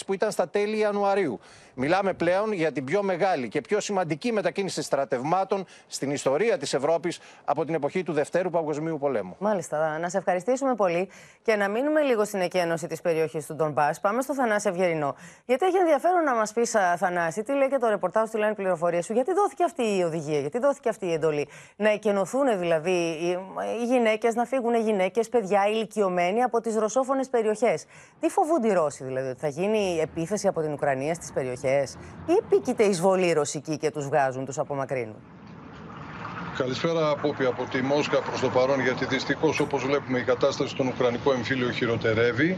που ήταν στα τέλη Ιανουαρίου. Μιλάμε πλέον για την πιο μεγάλη και πιο σημαντική μετακίνηση στρατευμάτων στην ιστορία της Ευρώπης από την εποχή του Δευτέρου Παγκοσμίου Πολέμου. Μάλιστα. Να σε ευχαριστήσουμε πολύ και να μείνουμε λίγο στην εκένωση της περιοχής του Ντομπάς. Πάμε στο Θανάση Ευγερινό. Γιατί έχει ενδιαφέρον να μας πεις, Θανάση, τι λέει και το ρεπορτάζ του λένε πληροφορίες σου, γιατί δόθηκε αυτή η οδηγία, γιατί δόθηκε αυτή η εντολή. Να εκενωθούν δηλαδή οι γυναίκες, να φύγουν γυναίκες, παιδιά, ηλικιωμένοι από τις ρωσόφωνες περιοχές. Τι φοβούνται οι Ρώσοι, δηλαδή, ότι θα γίνει επίθεση από την Ουκρανία στις περιοχές, ή επίκειται εισβολή ρωσική και τους βγάζουν, τους απομακρύνουν; Καλησπέρα Απόπη από τη Μόσχα προς το παρόν γιατί δυστυχώς όπως βλέπουμε η κατάσταση στον Ουκρανικό εμφύλιο χειροτερεύει.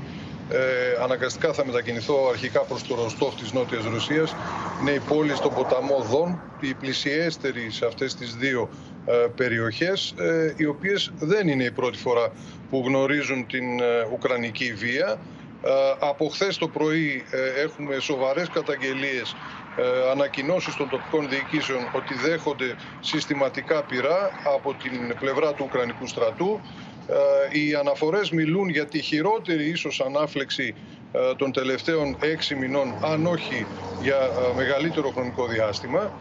Ε, αναγκαστικά θα μετακινηθώ αρχικά προς το Ροστόφ της Νότιας Ρωσίας. Είναι η πόλη στον ποταμό Δον, η πλησιέστερη σε αυτές τις δύο ε, περιοχές, ε, οι οποίες δεν είναι η πρώτη φορά που γνωρίζουν την ε, Ουκρανική βία. Ε, από χθες το πρωί έχουμε σοβαρές καταγγελίες ε, ανακοινώσεις των τοπικών διοικήσεων ότι δέχονται συστηματικά πειρά από την πλευρά του Ουκρανικού στρατού. Ε, οι αναφορές μιλούν για τη χειρότερη ίσως ανάφλεξη ε, των τελευταίων έξι μηνών, αν όχι για ε, μεγαλύτερο χρονικό διάστημα.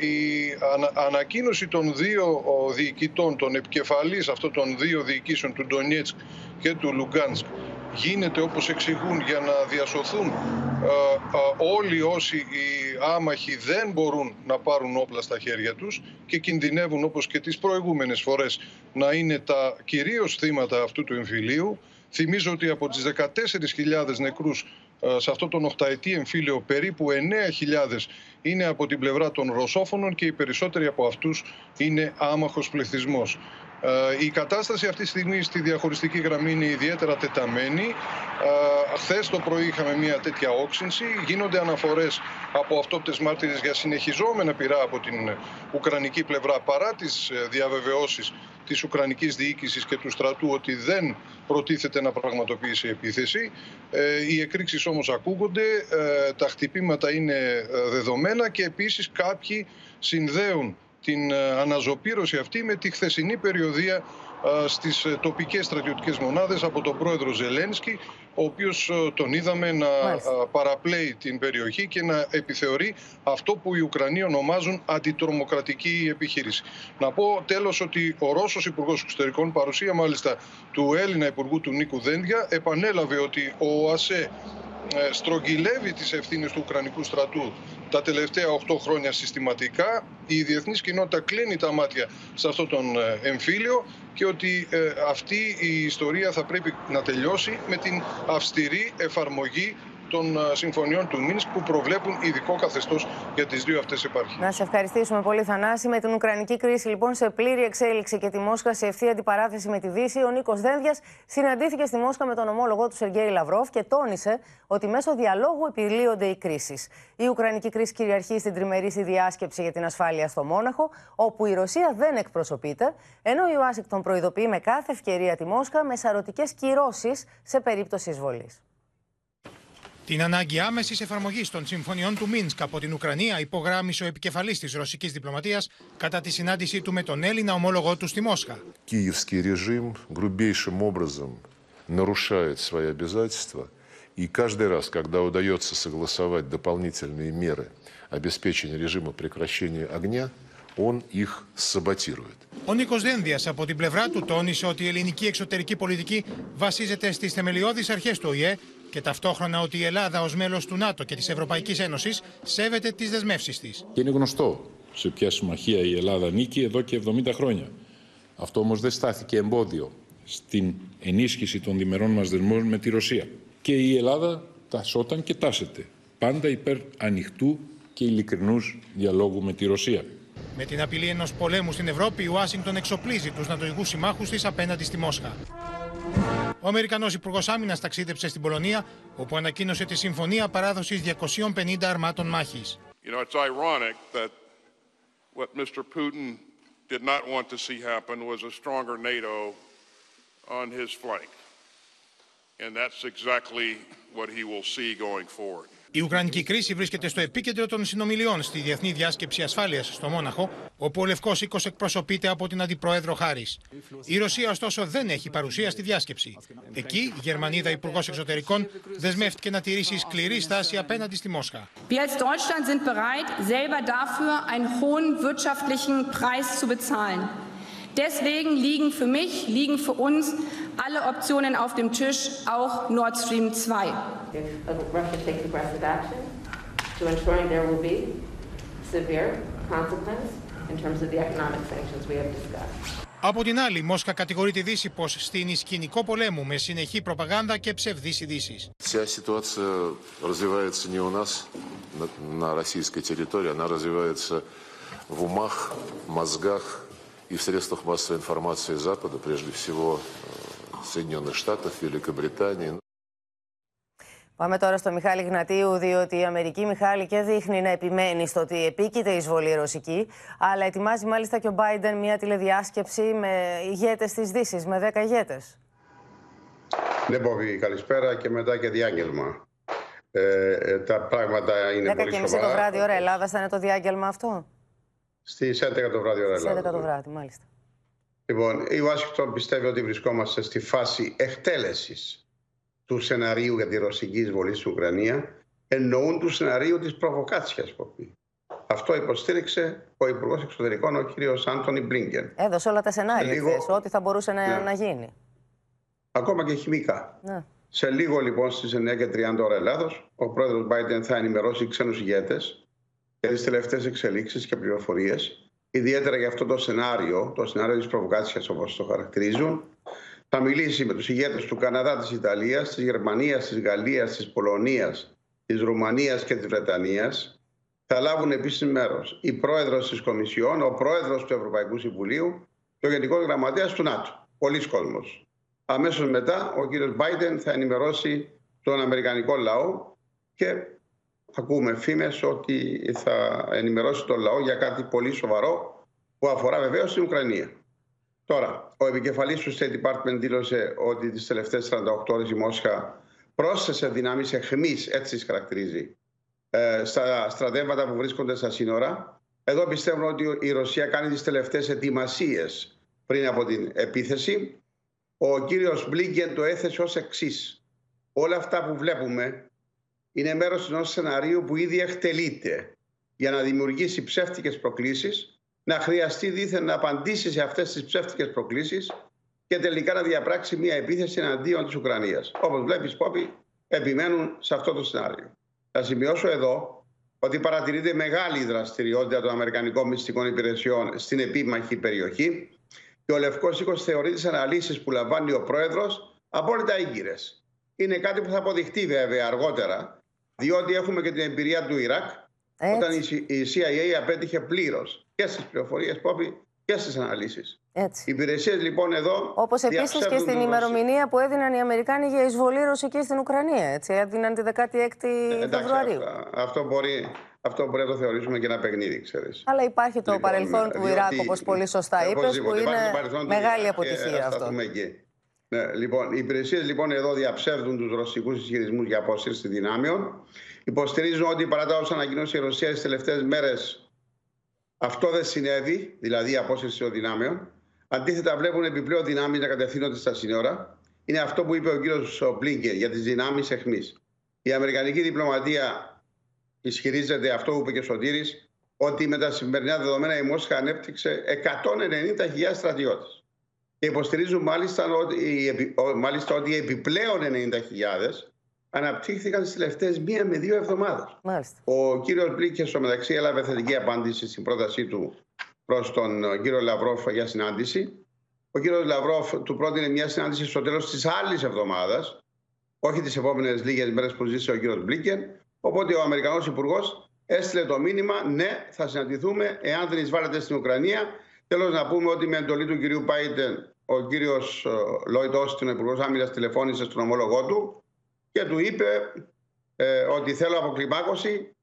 Ε, η ανακοίνωση των δύο διοικητών, των επικεφαλής αυτών των δύο διοικήσεων του Ντονιέτσκ και του Λουγκάνσκ γίνεται όπως εξηγούν για να διασωθούν όλοι όσοι οι άμαχοι δεν μπορούν να πάρουν όπλα στα χέρια τους και κινδυνεύουν όπως και τις προηγούμενες φορές να είναι τα κυρίως θύματα αυτού του εμφυλίου. Θυμίζω ότι από τις 14.000 νεκρούς ε, σε αυτό τον οχταετή εμφύλιο περίπου 9.000 είναι από την πλευρά των ρωσόφωνων και οι περισσότεροι από αυτούς είναι άμαχος πληθυσμός. Ε, η κατάσταση αυτή τη στιγμή στη διαχωριστική γραμμή είναι ιδιαίτερα τεταμένη. Ε, Χθες το πρωί είχαμε μια τέτοια όξυνση. Γίνονται αναφορές από αυτόπτες μάρτυρες για συνεχιζόμενα πειρά από την Ουκρανική πλευρά παρά τις διαβεβαιώσεις της Ουκρανικής διοίκησης και του στρατού ότι δεν προτίθεται να πραγματοποιήσει επίθεση. Ε, οι εκρήξεις όμως ακούγονται, τα χτυπήματα είναι δεδομένα και επίσης κάποιοι συνδέουν την ε, αναζωπήρωση αυτή με τη χθεσινή περιοδία ε, στις ε, τοπικές στρατιωτικές μονάδες από τον πρόεδρο Ζελένσκι, ο οποίος τον είδαμε να παραπλέει την περιοχή και να επιθεωρεί αυτό που οι Ουκρανοί ονομάζουν αντιτρομοκρατική επιχείρηση. Να πω τέλος ότι ο Ρώσος Υπουργός Εξωτερικών, παρουσία μάλιστα του Έλληνα Υπουργού του Νίκου Δένδια, επανέλαβε ότι ο ΟΑΣΕ στρογγυλεύει τις ευθύνες του Ουκρανικού στρατού τα τελευταία 8 χρόνια συστηματικά. Η διεθνής κοινότητα κλείνει τα μάτια σε αυτόν τον ε, εμφύλιο και ότι ε, αυτή η ιστορία θα πρέπει να τελειώσει με την αυστηρή εφαρμογή των ε, συμφωνιών του Μίνσκ που προβλέπουν ειδικό καθεστώς για τις δύο αυτές επαρχίες. Να σε ευχαριστήσουμε πολύ, Θανάση. Με την Ουκρανική κρίση, λοιπόν, σε πλήρη εξέλιξη και τη Μόσχα σε ευθεία αντιπαράθεση με τη Δύση, ο Νίκος Δένδιας συναντήθηκε στη Μόσχα με τον ομόλογο του Σεργέη Λαυρόφ και τόνισε ότι μέσω διαλόγου επιλύονται οι κρίσεις. Η Ουκρανική κρίση κυριαρχεί στην τριμερή διάσκεψη για την ασφάλεια στο Μόναχο, όπου η Ρωσία δεν εκπροσωπείται, ενώ η Ουάσιγκτον προειδοποιεί με κάθε ευκαιρία τη Μόσχα με σαρωτικές κυρώσεις σε περίπτωση εισβολής. Την ανάγκη άμεση εφαρμογή των συμφωνιών του Μίνσκ από την Ουκρανία υπογράμμισε ο επικεφαλή τη ρωσική διπλωματία κατά τη συνάντησή του με τον Έλληνα ομόλογό του στη Μόσχα. Киевский режим грубейшим образом нарушает свои обязательства, и каждый раз, когда удается согласовать дополнительные меры обеспечения режима прекращения огня, он их саботирует. Ο Νίκο Δένδια από την πλευρά του τόνισε ότι η ελληνική εξωτερική πολιτική βασίζεται στι θεμελιώδει αρχέ του ΟΗΕ και ταυτόχρονα ότι η Ελλάδα ως μέλος του ΝΑΤΟ και της Ευρωπαϊκής Ένωσης σέβεται τις δεσμεύσεις της. Και είναι γνωστό σε ποια συμμαχία η Ελλάδα νίκη εδώ και 70 χρόνια. Αυτό όμως δεν στάθηκε εμπόδιο στην ενίσχυση των διμερών μας δεσμών με τη Ρωσία. Και η Ελλάδα τασόταν και τάσεται πάντα υπέρ ανοιχτού και ειλικρινούς διαλόγου με τη Ρωσία. Με την απειλή ενός πολέμου στην Ευρώπη, η Ουάσιγκτον εξοπλίζει τους νατοικούς συμμάχους της απέναντι στη Μόσχα. Ο Αμερικανός Υπουργός Άμυνας ταξίδεψε στην Πολωνία, όπου ανακοίνωσε τη Συμφωνία Παράδοσης 250 Αρμάτων Μάχης. Η Ουκρανική κρίση βρίσκεται στο επίκεντρο των συνομιλιών στη Διεθνή Διάσκεψη Ασφάλειας στο Μόναχο, όπου ο Λευκός Οίκος εκπροσωπείται από την Αντιπρόεδρο Χάρης. Η Ρωσία, ωστόσο, δεν έχει παρουσία στη διάσκεψη. Εκεί, η Γερμανίδα Υπουργός Εξωτερικών δεσμεύτηκε να τηρήσει σκληρή στάση απέναντι στη Μόσχα. Wir als Deutschland sind bereit, selber dafür einen hohen wirtschaftlichen Preis zu bezahlen. Deswegen liegen für mich, liegen für uns alle Optionen auf dem Tisch, auch Nord Stream 2. if Russia takes aggressive action, to ensuring there will be severe consequence in terms of the economic sanctions we have discussed. Από την άλλη, η Μόσχα κατηγορεί τη Δύση πω στείνει σκηνικό πολέμου με συνεχή προπαγάνδα και ψευδεί ειδήσει. Вся ситуация развивается не у нас, на, на российской территории, она развивается в умах, мозгах и в средствах массовой информации Запада, прежде всего Соединенных Штатов, Великобритании. Πάμε τώρα στο Μιχάλη Γνατίου, διότι η Αμερική, Μιχάλη, και δείχνει να επιμένει στο ότι επίκειται η εισβολή ρωσική, αλλά ετοιμάζει μάλιστα και ο Biden μια τηλεδιάσκεψη με ηγέτε τη Δύση, με 10 ηγέτε. Ναι, Μπόβι, καλησπέρα και μετά και διάγγελμα. Ε, ε τα πράγματα είναι 10 πολύ σοβαρά. 10 και το βράδυ, ώρα Ελλάδα, θα είναι το διάγγελμα αυτό. Στι 11 το βράδυ, ώρα Ελλάδα. Στι 11 το βράδυ, μάλιστα. Λοιπόν, η Ουάσιγκτον πιστεύει ότι βρισκόμαστε στη φάση εκτέλεσης του σεναρίου για τη ρωσική εισβολή στην Ουκρανία, εννοούν του σεναρίου της προβοκάτσιας, Ποπή. Αυτό υποστήριξε ο Υπουργός Εξωτερικών, ο κ. Άντωνι Μπλίνκεν. Έδωσε όλα τα σενάρια λίγο... χθες, ό,τι θα μπορούσε να, Ναι. να γίνει. Ακόμα και χημικά. Ναι. Σε λίγο λοιπόν στις 9.30 ώρα Ελλάδος, ο πρόεδρος Biden θα ενημερώσει ξένους ηγέτες για τις τελευταίες εξελίξεις και πληροφορίες, ιδιαίτερα για αυτό το σενάριο, το σενάριο της προβοκάτσιας όπως το χαρακτηρίζουν. Θα μιλήσει με τους ηγέτες του Καναδά, της Ιταλίας, της Γερμανίας, της Γαλλίας, της Πολωνίας, της Ρουμανίας και της Βρετανίας. Θα λάβουν επίσης μέρος η πρόεδρος της Κομισιόν, ο πρόεδρος του Ευρωπαϊκού Συμβουλίου και ο Γενικός Γραμματέας του ΝΑΤΟ. Πολλοί κόσμος. Αμέσως μετά ο κύριος Biden θα ενημερώσει τον Αμερικανικό λαό και ακούμε φήμες ότι θα ενημερώσει τον λαό για κάτι πολύ σοβαρό που αφορά βεβαίως την Ουκρανία. Τώρα, ο επικεφαλής του State Department δήλωσε ότι τις τελευταίες 48 ώρες η Μόσχα πρόσθεσε δυνάμεις εχμής, έτσι τις χαρακτηρίζει, ε, στα στρατεύματα που βρίσκονται στα σύνορα. Εδώ πιστεύω ότι η Ρωσία κάνει τις τελευταίες ετοιμασίες πριν από την επίθεση. Ο κύριος Μπλίγκεν το έθεσε ως εξής. Όλα αυτά που βλέπουμε είναι μέρος ενός σεναρίου που ήδη εκτελείται για να δημιουργήσει ψεύτικες προκλήσεις, να χρειαστεί δήθεν να απαντήσει σε αυτές τις ψεύτικες προκλήσεις και τελικά να διαπράξει μια επίθεση εναντίον της Ουκρανίας. Όπως βλέπεις, Πόπη, επιμένουν σε αυτό το σενάριο. Θα σημειώσω εδώ ότι παρατηρείται μεγάλη δραστηριότητα των Αμερικανικών μυστικών υπηρεσιών στην επίμαχη περιοχή και ο Λευκός Οίκος θεωρεί τις αναλύσεις που λαμβάνει ο Πρόεδρος απόλυτα έγκυρες. Είναι κάτι που θα αποδειχτεί βέβαια αργότερα, διότι έχουμε και την εμπειρία του Ιράκ, Έτσι. όταν η- η CIA απέτυχε πλήρως και στις πληροφορίες Πόπη και στις αναλύσεις. Έτσι. Οι υπηρεσίες λοιπόν εδώ Όπως επίσης και διαψεύδουν στην τους ημερομηνία που έδιναν οι Αμερικάνοι για εισβολή ρωσική στην Ουκρανία. Έτσι, έδιναν τη 16η Ε, Εντάξει, Φεβρουαρίου. αυτό, αυτό, μπορεί, αυτό μπορεί να το θεωρήσουμε και ένα παιχνίδι, ξέρεις. Αλλά υπάρχει το Λοιπόν, παρελθόν του διότι- Ιράκ, όπως πολύ σωστά είπες, που Οπωσδήποτε, υπάρχει το είναι παρελθόν του μεγάλη Ιράκ και αποτυχία θα αυτό. σταθούμε εκεί. Ναι, λοιπόν, οι υπηρεσίες λοιπόν εδώ διαψεύδουν τους ρωσικούς ισχυρισμούς για απόσυρση δυνάμεων. Υποστηρίζουν ότι παρά τα όσα ανακοινώσει η Ρωσία τι τελευταίες μέρες, αυτό δεν συνέβη, δηλαδή η απόσυρση των δυνάμεων. Αντίθετα, βλέπουν επιπλέον δυνάμεις να κατευθύνονται στα σύνορα. Είναι αυτό που είπε ο κύριος Μπλίνκεν για τις δυνάμεις εχμής. Η Αμερικανική διπλωματία ισχυρίζεται αυτό που είπε και ο Σωτήρης, ότι με τα σημερινά δεδομένα η Μόσχα ανέπτυξε 190.000 στρατιώτες. Και υποστηρίζουν μάλιστα ότι, οι επι- ο- μάλιστα ότι οι επιπλέον 90.000 αναπτύχθηκαν στις τελευταίες μία με δύο εβδομάδες. Μάλιστα. Ο κύριος Μπλίκε στο μεταξύ έλαβε θετική απάντηση στην πρότασή του προς τον ε, κύριο Λαυρόφ για συνάντηση. Ο κύριος Λαυρόφ του πρότεινε μια συνάντηση στο τέλος της άλλης εβδομάδας, όχι τις επόμενες λίγες μέρες που ζήτησε ο κύριος Μπλίκεν. Οπότε ο Αμερικανός Υπουργός έστειλε το μήνυμα ναι, θα συναντηθούμε εάν δεν εισβάλλετε στην Ουκρανία. Τέλος να πούμε ότι με εντολή του κυρίου Πάιτεν ο κύριος Λόιτ Όστιν, ο Υπουργός Άμυνας, τηλεφώνησε στον ομόλογό του και του είπε ε, ότι θέλω αποκλιμάκωση,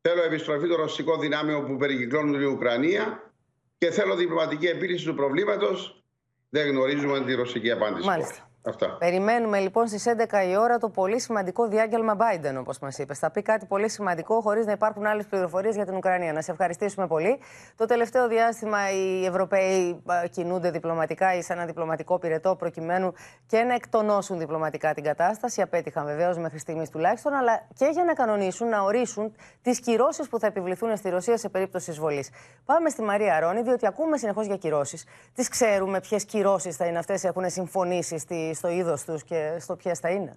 θέλω επιστροφή των ρωσικών δυνάμεων που περικυκλώνουν την Ουκρανία και θέλω διπλωματική επίλυση του προβλήματος. Δεν γνωρίζουμε τη ρωσική απάντηση. Μάλιστα. Αυτά. Περιμένουμε λοιπόν στις 11 η ώρα το πολύ σημαντικό διάγγελμα Biden, όπως μας είπες. Θα πει κάτι πολύ σημαντικό, χωρίς να υπάρχουν άλλες πληροφορίες για την Ουκρανία. Να σε ευχαριστήσουμε πολύ. Το τελευταίο διάστημα οι Ευρωπαίοι α, κινούνται διπλωματικά ή σε ένα διπλωματικό πυρετό, προκειμένου και να εκτονώσουν διπλωματικά την κατάσταση. Απέτυχαν βεβαίως μέχρι στιγμής τουλάχιστον, αλλά και για να κανονίσουν, να ορίσουν τις κυρώσεις που θα επιβληθούν στη Ρωσία σε περίπτωση εισβολής. Πάμε στη Μαρία Ρόνη, διότι ακούμε συνεχώς για κυρώσεις. Τις ξέρουμε, ποιες κυρώσεις θα είναι αυτές, έχουν συμφωνήσει στη, στο είδος τους και στο ποιες θα είναι;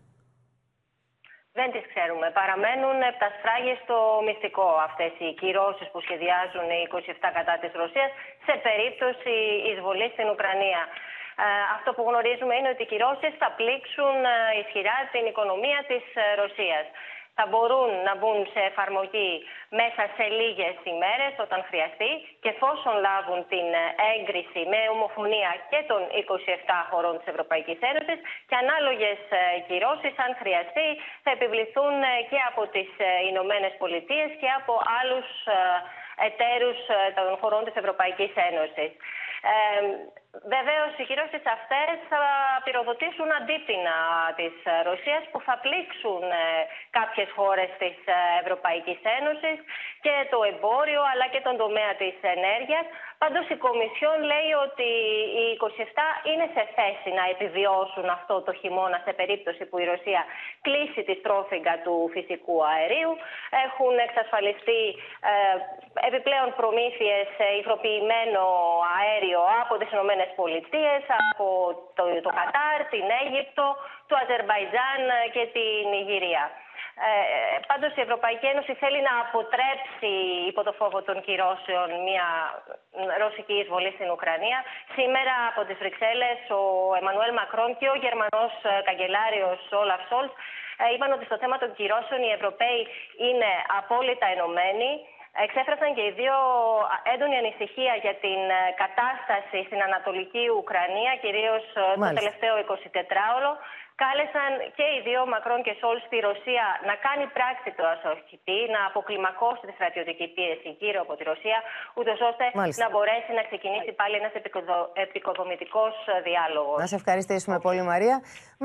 Δεν τις ξέρουμε. Παραμένουν τα σφράγγι στο μυστικό αυτές οι κυρώσεις που σχεδιάζουν οι 27 κατά της Ρωσίας σε περίπτωση εισβολής στην Ουκρανία. Ε, αυτό που γνωρίζουμε είναι ότι οι κυρώσεις θα πλήξουν ε, ισχυρά την οικονομία της ε, Ρωσίας. Θα μπορούν να μπουν σε εφαρμογή μέσα σε λίγες ημέρες όταν χρειαστεί και εφόσον λάβουν την ε, έγκριση με ομοφωνία και των 27 χωρών της Ευρωπαϊκής Ένωσης και ανάλογες ε, κυρώσεις αν χρειαστεί θα επιβληθούν ε, και από τις ε, Ηνωμένες Πολιτείες και από άλλους ε, εταίρους ε, των χωρών της Ευρωπαϊκής Ένωσης. Ε, Βεβαίως, οι κυρώσεις αυτές θα πυροδοτήσουν αντίπεινα της Ρωσίας που θα πλήξουν ε, κάποιες χώρες της Ευρωπαϊκής Ένωσης και το εμπόριο αλλά και τον τομέα της ενέργειας. Πάντως, η Κομισιόν λέει ότι οι 27 είναι σε θέση να επιβιώσουν αυτό το χειμώνα σε περίπτωση που η Ρωσία κλείσει τη στρόφιγγα του φυσικού αερίου. Έχουν εξασφαλιστεί ε, επιπλέον προμήθειες σε υγροποιημένο αέριο από τις ΗΠΑ, από το, το Κατάρ, την Αίγυπτο, το Αζερβαϊτζάν και την Ιγυρία. Ε, πάντως η Ευρωπαϊκή Ένωση θέλει να αποτρέψει υπό το φόβο των κυρώσεων μια ρωσική εισβολή στην Ουκρανία. Σήμερα από τις Βρυξέλλες ο Εμμανουέλ Μακρόν και ο Γερμανός καγκελάριος Όλαφ Σόλτς ε, είπαν ότι στο θέμα των κυρώσεων οι Ευρωπαίοι είναι απόλυτα ενωμένοι. Εξέφρασαν και οι δύο έντονη ανησυχία για την ε, κατάσταση στην Ανατολική Ουκρανία, κυρίως ε, το τελευταίο 24ωρο κάλεσαν και οι δύο Μακρόν και Σόλ στη Ρωσία να κάνει πράξη το ασοχητή, να αποκλιμακώσει τη στρατιωτική πίεση γύρω από τη Ρωσία, ούτως ώστε να μπορέσει να ξεκινήσει πάλι ένας επικοδομητικός διάλογος. Να σε ευχαριστήσουμε πολύ, Μαρία.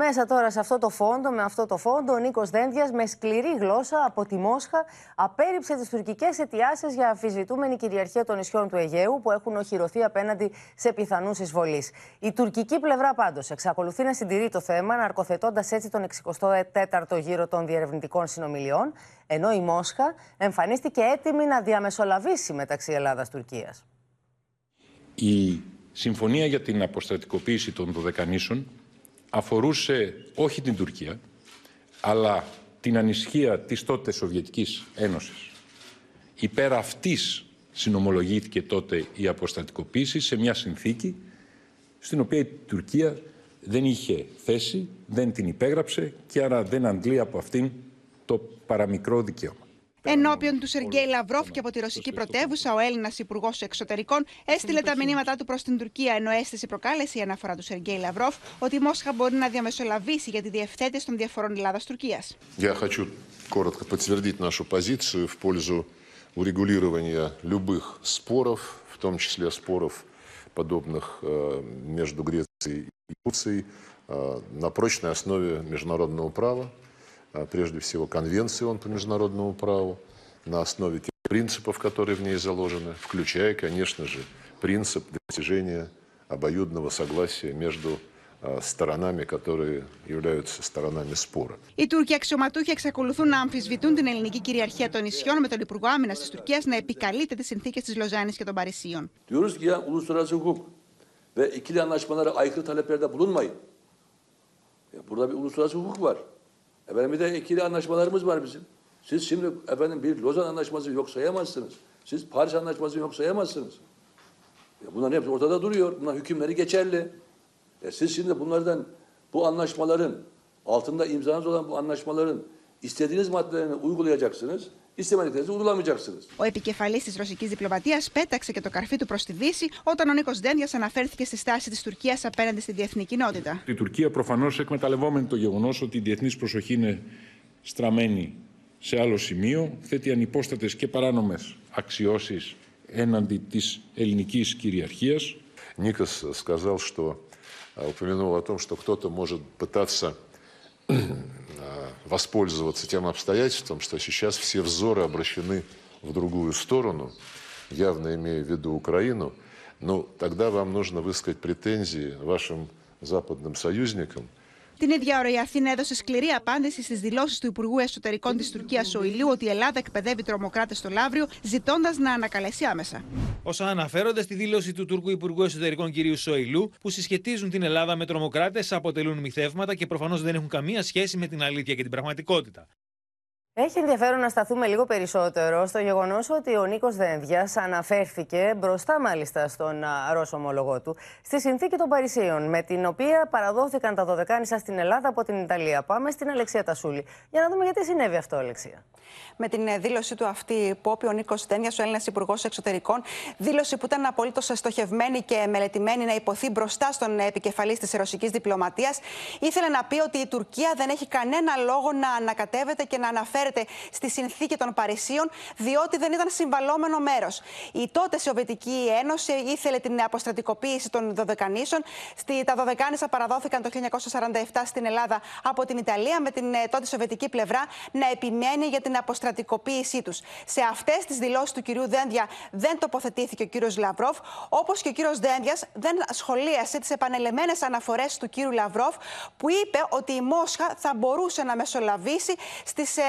Μέσα τώρα σε αυτό το φόντο, με αυτό το φόντο, ο Νίκος Δένδιας με σκληρή γλώσσα από τη Μόσχα απέρριψε τις τουρκικές αιτιάσεις για αμφισβητούμενη κυριαρχία των νησιών του Αιγαίου που έχουν οχυρωθεί απέναντι σε πιθανούς εισβολείς. Η τουρκική πλευρά πάντως εξακολουθεί να συντηρεί το θέμα, τοποθετώντας έτσι τον 64ο γύρο των διερευνητικών συνομιλιών, ενώ η Μόσχα εμφανίστηκε έτοιμη να διαμεσολαβήσει μεταξύ Ελλάδα-Τουρκία. Η συμφωνία για την αποστρατικοποίηση των Δωδεκανήσων αφορούσε όχι την Τουρκία, αλλά την ανισχύα της τότε Σοβιετικής Ένωσης. Υπέρ αυτής συνομολογήθηκε τότε η αποστρατικοποίηση σε μια συνθήκη στην οποία η Τουρκία δεν είχε θέση, δεν την υπέγραψε και άρα δεν αντλεί από αυτήν το παραμικρό δικαίωμα. Ενώπιον του Σεργέη Λαυρόφ και από τη ρωσική πρωτεύουσα, ο Έλληνα Υπουργό Εξωτερικών έστειλε τα μηνύματά του προ την Τουρκία, ενώ αίσθηση προκάλεσε η αναφορά του Σεργέη Λαυρόφ ότι η Μόσχα μπορεί να διαμεσολαβήσει για τη διευθέτηση των διαφορών Ελλάδα-Τουρκία. Я хочу коротко подтвердить нашу позицию в пользу урегулирования любых споров, в том числе споров подобных между Грецией и Турцией на прочной основе международного права, прежде всего Конвенции ООН по международному праву, на основе тех принципов, которые в ней заложены, включая, конечно же, принцип достижения обоюдного согласия между сторонами, которые являются сторонами спора. Οι Τούρκοι αξιωματούχοι εξακολουθούν να αμφισβητούν την ελληνική κυριαρχία των νησιών με τον Υπουργό Άμυνα τη Τουρκία να επικαλείται τι συνθήκε τη Λοζάνη και των Παρισίων. Diyoruz ki ya uluslararası hukuk ve ikili anlaşmalara aykırı taleplerde bulunmayın. Burada bir uluslararası hukuk var. Efendim bir de ikili anlaşmalarımız var bizim. Siz şimdi efendim bir Lozan Anlaşması yok sayamazsınız. Siz Paris Anlaşması yok sayamazsınız. Ya bunların hepsi ortada duruyor. Bunlar hükümleri geçerli. E siz şimdi bunlardan bu anlaşmaların altında imzanız olan bu anlaşmaların istediğiniz maddelerini uygulayacaksınız. Ο επικεφαλή τη ρωσική διπλωματία πέταξε και το καρφί του προ τη Δύση όταν ο Νίκο Δένδια αναφέρθηκε στη στάση τη Τουρκία απέναντι στη διεθνή κοινότητα. Η Τουρκία προφανώ εκμεταλλευόμενη το γεγονό ότι η διεθνή προσοχή είναι στραμμένη σε άλλο σημείο, θέτει ανυπόστατε και παράνομε αξιώσει έναντι τη ελληνική κυριαρχία. Никос сказал, что упомянул о том, что кто-то может пытаться воспользоваться тем обстоятельством, что сейчас все взоры обращены в другую сторону, явно имея в виду Украину, ну, тогда вам нужно высказать претензии вашим западным союзникам – Την ίδια ώρα η Αθήνα έδωσε σκληρή απάντηση στις δηλώσεις του Υπουργού Εσωτερικών της Τουρκίας Σοηλού ότι η Ελλάδα εκπαιδεύει τρομοκράτες στο Λαύριο, ζητώντας να ανακαλέσει άμεσα. Όσα αναφέρονται στη δήλωση του Τούρκου Υπουργού Εσωτερικών κ. Σοηλού, που συσχετίζουν την Ελλάδα με τρομοκράτες, αποτελούν μυθεύματα και προφανώς δεν έχουν καμία σχέση με την αλήθεια και την πραγματικότητα. Έχει ενδιαφέρον να σταθούμε λίγο περισσότερο στο γεγονός ότι ο Νίκος Δένδιας αναφέρθηκε μπροστά μάλιστα στον Ρώσο ομολογό του στη συνθήκη των Παρισίων, με την οποία παραδόθηκαν τα Δωδεκάνησα στην Ελλάδα από την Ιταλία. Πάμε στην Αλεξία Τασούλη για να δούμε γιατί συνέβη αυτό, Αλεξία. Με την ε, δήλωση του αυτή που ο Νίκος Δένδιας, ο Έλληνας Υπουργός Εξωτερικών, δήλωση που ήταν απολύτως στοχευμένη και μελετημένη να υποθεί μπροστά στον επικεφαλής της ρωσικής διπλωματίας, ήθελε να πει ότι η Τουρκία δεν έχει κανένα λόγο να ανακατεύεται και να αναφέρει αναφέρεται στη συνθήκη των Παρισίων, διότι δεν ήταν συμβαλόμενο μέρος. Η τότε Σοβιετική Ένωση ήθελε την αποστρατικοποίηση των Δωδεκανήσων. Τα Δωδεκάνησα παραδόθηκαν το 1947 στην Ελλάδα από την Ιταλία, με την ε, τότε Σοβιετική πλευρά να επιμένει για την αποστρατικοποίησή τους. Σε αυτές τις δηλώσεις του κυρίου Δένδια δεν τοποθετήθηκε ο κύριος Λαυρόφ, όπως και ο κύριος Δένδιας δεν σχολίασε τις επανελεμένε αναφορές του κύριου Λαυρόφ, που είπε ότι η Μόσχα θα μπορούσε να μεσολαβήσει στις ε,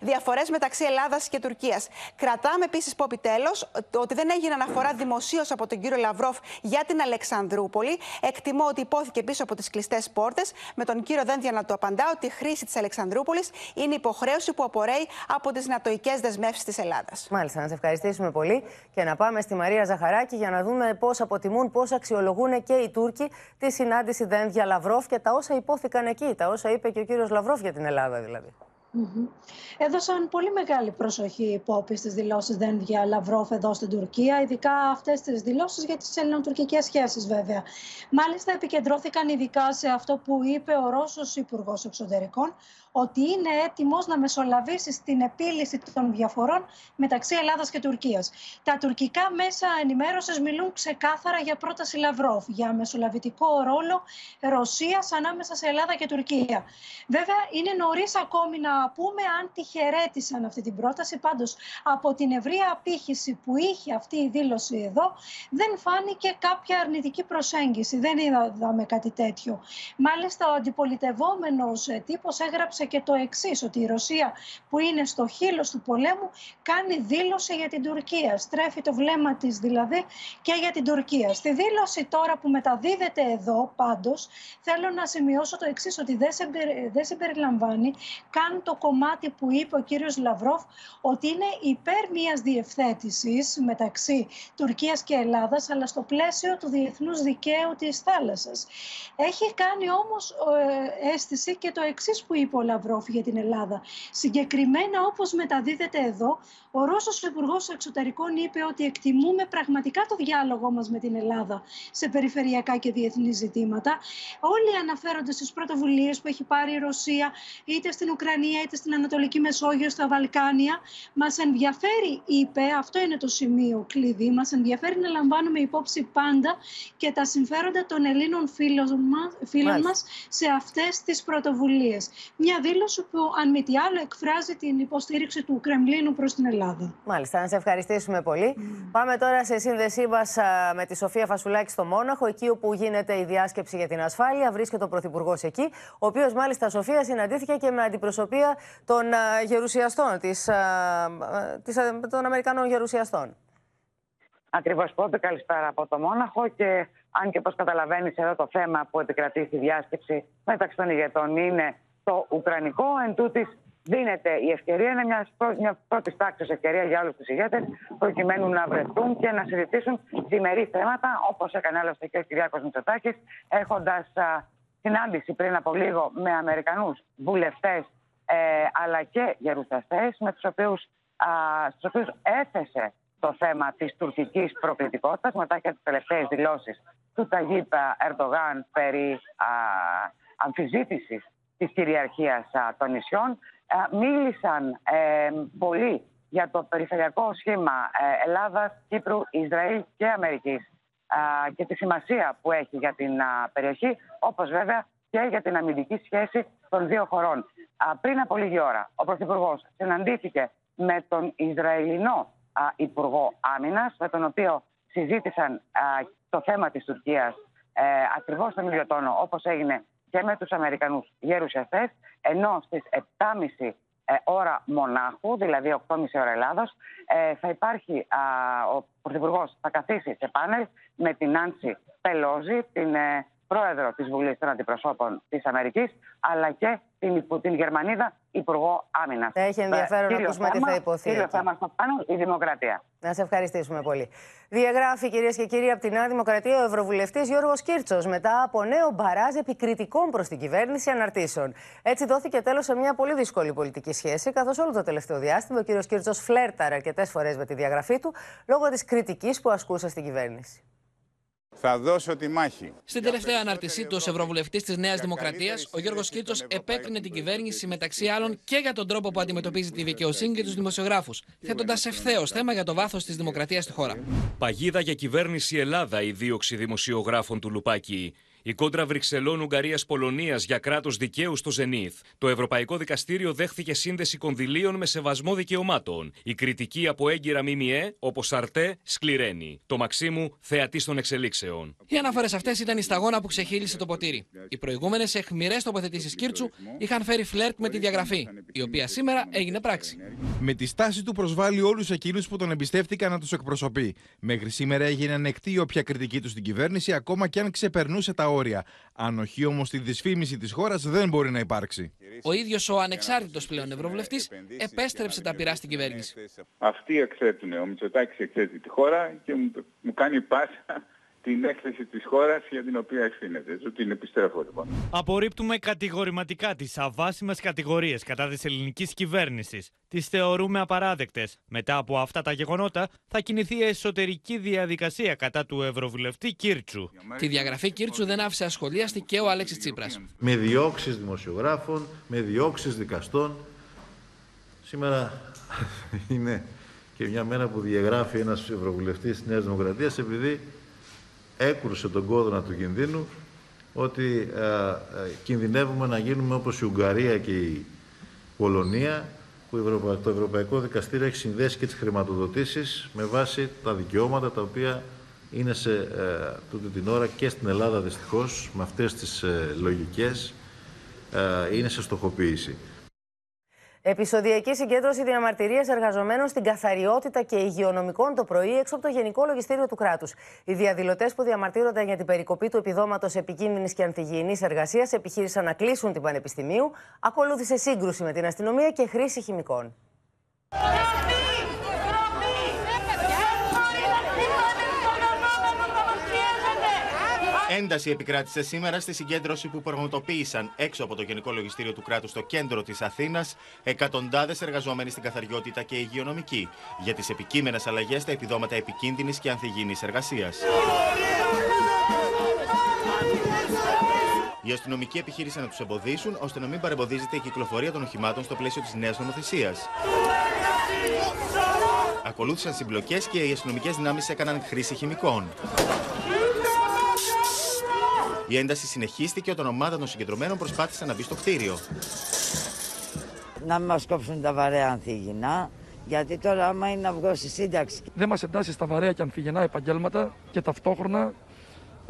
διαφορές μεταξύ Ελλάδας και Τουρκίας. Κρατάμε επίσης, πω επιτέλους, ότι δεν έγινε αναφορά δημοσίως από τον κύριο Λαυρόφ για την Αλεξανδρούπολη. Εκτιμώ ότι υπόθηκε πίσω από τις κλειστές πόρτες, με τον κύριο Δένδια να το απαντά ότι η χρήση της Αλεξανδρούπολης είναι υποχρέωση που απορρέει από τις νατοικέ δεσμεύσεις της Ελλάδας. Μάλιστα, να σε ευχαριστήσουμε πολύ και να πάμε στη Μαρία Ζαχαράκη για να δούμε πώς αποτιμούν, πώς αξιολογούν και οι Τούρκοι τη συνάντηση Δένδια Λαυρόφ και τα όσα υπόθηκαν εκεί, τα όσα είπε και ο κύριος Λαυρόφ για την Ελλάδα δηλαδή. Έδωσαν πολύ μεγάλη προσοχή οι υπόποι στις δηλώσεις Δένδια Λαυρόφ εδώ στην Τουρκία, ειδικά αυτές τις δηλώσεις για τις ελληνοτουρκικές σχέσεις, βέβαια. Μάλιστα, επικεντρώθηκαν ειδικά σε αυτό που είπε ο Ρώσος Υπουργός Εξωτερικών, ότι είναι έτοιμος να μεσολαβήσει στην επίλυση των διαφορών μεταξύ Ελλάδας και Τουρκίας. Τα τουρκικά μέσα ενημέρωσης μιλούν ξεκάθαρα για πρόταση Λαυρόφ, για μεσολαβητικό ρόλο Ρωσίας ανάμεσα σε Ελλάδα και Τουρκία. Βέβαια, είναι νωρίς ακόμη να πούμε αν τη χαιρέτησαν αυτή την πρόταση. Πάντως, από την ευρεία απήχηση που είχε αυτή η δήλωση εδώ, δεν φάνηκε κάποια αρνητική προσέγγιση. Δεν είδαμε κάτι τέτοιο. Μάλιστα, ο αντιπολιτευόμενος τύπος έγραψε και το εξής, ότι η Ρωσία που είναι στο χείλος του πολέμου κάνει δήλωση για την Τουρκία. Στρέφει το βλέμμα της δηλαδή και για την Τουρκία. Στη δήλωση τώρα που μεταδίδεται εδώ πάντως, θέλω να σημειώσω το εξής, ότι δεν συμπεριλαμβάνει καν το κομμάτι που είπε ο κύριος Λαυρόφ ότι είναι υπέρ μιας διευθέτησης μεταξύ Τουρκίας και Ελλάδας αλλά στο πλαίσιο του διεθνούς δικαίου της θάλασσας. Έχει κάνει όμως ε, αίσθηση και το εξής που είπε ο Λαυρόφ για την Ελλάδα. Συγκεκριμένα, όπως μεταδίδεται εδώ, ο Ρώσος Υπουργός Εξωτερικών είπε ότι εκτιμούμε πραγματικά το διάλογό μας με την Ελλάδα σε περιφερειακά και διεθνή ζητήματα. Όλοι αναφέρονται στις πρωτοβουλίες που έχει πάρει η Ρωσία, είτε στην Ουκρανία, είτε στην Ανατολική Μεσόγειο, στα Βαλκάνια. Μας ενδιαφέρει, είπε, αυτό είναι το σημείο κλειδί, μας ενδιαφέρει να λαμβάνουμε υπόψη πάντα και τα συμφέροντα των Ελλήνων φίλων μας σε αυτές τις πρωτοβουλίες. Μια δήλωση που, αν μη τι άλλο, εκφράζει την υποστήριξη του Κρεμλίνου προς την Ελλάδα. Μάλιστα, να σε ευχαριστήσουμε πολύ. Πάμε τώρα σε σύνδεσή μας με τη Σοφία Φασουλάκη στο Μόναχο, εκεί όπου γίνεται η διάσκεψη για την ασφάλεια. Βρίσκεται ο Πρωθυπουργός εκεί, ο οποίος μάλιστα Σοφία συναντήθηκε και με αντιπροσωπεία των γερουσιαστών, της, της, των Αμερικανών γερουσιαστών. Ακριβώς πότε καλησπέρα από το Μόναχο και αν και όπω καταλαβαίνεις εδώ το θέμα που επικρατεί στη διάσκεψη μεταξύ των ηγετών είναι το Ουκρανικό. Εν τούτης, δίνεται η ευκαιρία, είναι μιας, μια πρώτης τάξης ευκαιρία για όλους τους ηγέτες, προκειμένου να βρεθούν και να συζητήσουν διμερεί θέματα, όπως έκανε άλλωστε και ο Κυριάκος Μητσοτάκης, έχοντας συνάντηση πριν από λίγο με Αμερικανούς βουλευτές ε, αλλά και γερουσιαστές, με τους οποίους έθεσε το θέμα της τουρκικής προκλητικότητας μετά και τις τελευταίες δηλώσεις του Ταγίπα Ερντογάν περί α, αμφιζήτησης της κυριαρχίας των νησιών. Μίλησαν ε, πολύ για το περιφερειακό σχήμα ε, Ελλάδας, Κύπρου, Ισραήλ και Αμερικής και τη σημασία που έχει για την περιοχή, όπως βέβαια και για την αμυντική σχέση των δύο χωρών. Πριν από λίγη ώρα, ο Πρωθυπουργός συναντήθηκε με τον Ισραηλινό Υπουργό Άμυνας, με τον οποίο συζήτησαν το θέμα της Τουρκίας ε, ακριβώς στον ίδιο τόνο, όπως έγινε και με τους Αμερικανούς γερουσιαστές, ενώ στις 7.30 ε, ώρα μονάχου, δηλαδή 8.30 ώρα Ελλάδος, ε, θα υπάρχει, ο Πρωθυπουργός θα καθίσει σε πάνελ με την Άνση Πελόζη, την ε, πρόεδρο της Βουλής των Αντιπροσώπων της Αμερικής, αλλά και την, την Γερμανίδα Υπουργό Άμυνας. Έχει ενδιαφέρον να ακούσουμε τι θα υποθεί. Κύριο θέμα στο πάνω, η δημοκρατία. Να σε ευχαριστήσουμε πολύ. Διαγράφει, κυρίες και κύριοι, από τη Νέα Δημοκρατία ο Ευρωβουλευτής Γιώργος Κίρτσο μετά από νέο μπαράζ επικριτικών προς την κυβέρνηση αναρτήσεων. Έτσι δόθηκε τέλος σε μια πολύ δύσκολη πολιτική σχέση, καθώς όλο το τελευταίο διάστημα ο κύριος Κίρτσο φλέρταρε αρκετές φορές με τη διαγραφή του λόγω της κριτικής που ασκούσε στην κυβέρνηση. Θα δώσω τη μάχη. Στην τελευταία ανάρτησή τους ω Ευρωβουλευτής της Νέας Δημοκρατίας, ο Γιώργος Κίρτσο επέκρινε την κυβέρνηση μεταξύ άλλων και για τον τρόπο που αντιμετωπίζει τη δικαιοσύνη και τους δημοσιογράφους, θέτοντας ευθέως θέμα για το βάθος της δημοκρατίας στη χώρα. Παγίδα για κυβέρνηση Ελλάδα η δίωξη δημοσιογράφων του Λουπάκη. Η κόντρα Βρυξελών-Ουγγαρία-Πολωνία για κράτος δικαίου στο Ζενήθ. Το Ευρωπαϊκό Δικαστήριο δέχθηκε σύνδεση κονδυλίων με σεβασμό δικαιωμάτων. Η κριτική από έγκυρα ΜΜΕ, όπως Αρτέ, σκληραίνει. Το Μαξίμου, θεατή των εξελίξεων. Οι αναφορές αυτές ήταν η σταγόνα που ξεχύλισε το ποτήρι. Οι προηγούμενες εχμηρές τοποθετήσεις Κίρτσου είχαν φέρει φλερτ με τη διαγραφή, η οποία σήμερα έγινε πράξη. Με τη στάση του προσβάλλει όλους εκείνους που τον εμπιστεύτηκαν να τους εκπροσωπεί. Μέχρι σήμερα έγινε ανεκτή όποια κριτική τους στην κυβέρνηση, ακόμα και αν ξεπερνούσε τα όρια. Αν όχι όμως τη δυσφήμιση της χώρας δεν μπορεί να υπάρξει. Ο ίδιος ο ανεξάρτητος πλέον Ευρωβουλευτής επέστρεψε τα πειρά στην κυβέρνηση. Αυτοί εξέτουν. Ο Μητσοτάκης εξέτει τη χώρα και μου, μου κάνει πάσα την έκθεση της χώρας για την οποία ευθύνεται. Του την επιστρέφω λοιπόν. Απορρίπτουμε κατηγορηματικά τις αβάσιμες κατηγορίες κατά της ελληνικής κυβέρνησης. Τις θεωρούμε απαράδεκτες. Μετά από αυτά τα γεγονότα θα κινηθεί εσωτερική διαδικασία κατά του Ευρωβουλευτή Κίρτσου. Τη διαγραφή Κίρτσου δεν άφησε ασχολίαστη και ο Αλέξης Τσίπρας. Με διώξεις δημοσιογράφων, με διώξεις δικαστών. Σήμερα είναι και μια μέρα που διαγράφει ένας Ευρωβουλευτής της Νέας Δημοκρατίας επειδή έκρουσε τον κόδωνα του κινδύνου ότι ε, ε, κινδυνεύουμε να γίνουμε όπως η Ουγγαρία και η Πολωνία που το Ευρωπαϊκό Δικαστήριο έχει συνδέσει και τις χρηματοδοτήσεις με βάση τα δικαιώματα τα οποία είναι σε ε, τούτη την ώρα και στην Ελλάδα δυστυχώς με αυτές τις ε, λογικές ε, είναι σε στοχοποίηση. Επισοδιακή συγκέντρωση διαμαρτυρίας εργαζομένων στην καθαριότητα και υγειονομικών το πρωί έξω από το Γενικό Λογιστήριο του κράτους. Οι διαδηλωτές που διαμαρτύρονταν για την περικοπή του επιδόματος επικίνδυνης και ανθυγιεινής εργασίας επιχείρησαν να κλείσουν την Πανεπιστημίου. Ακολούθησε σύγκρουση με την αστυνομία και χρήση χημικών. Ένταση επικράτησε σήμερα στη συγκέντρωση που πραγματοποίησαν έξω από το Γενικό Λογιστήριο του Κράτους στο κέντρο της Αθήνας εκατοντάδες εργαζόμενοι στην καθαριότητα και υγειονομική για τις επικείμενες αλλαγές στα επιδόματα επικίνδυνης και ανθυγιεινής εργασίας. Οι αστυνομικοί επιχείρησαν να τους εμποδίσουν ώστε να μην παρεμποδίζεται η κυκλοφορία των οχημάτων στο πλαίσιο της νέας νομοθεσίας. Ακολούθησαν συμπλοκές και οι αστυνομικές δυνάμεις έκαναν χρήση χημικών. Η ένταση συνεχίστηκε όταν ομάδα των συγκεντρωμένων προσπάθησε να μπει στο κτίριο. Να μην μας κόψουν τα βαρέα ανθίγυνα, γιατί τώρα άμα είναι να βγω στη σύνταξη. Δεν μας εντάσσει στα βαρέα και ανθυγινά επαγγέλματα και ταυτόχρονα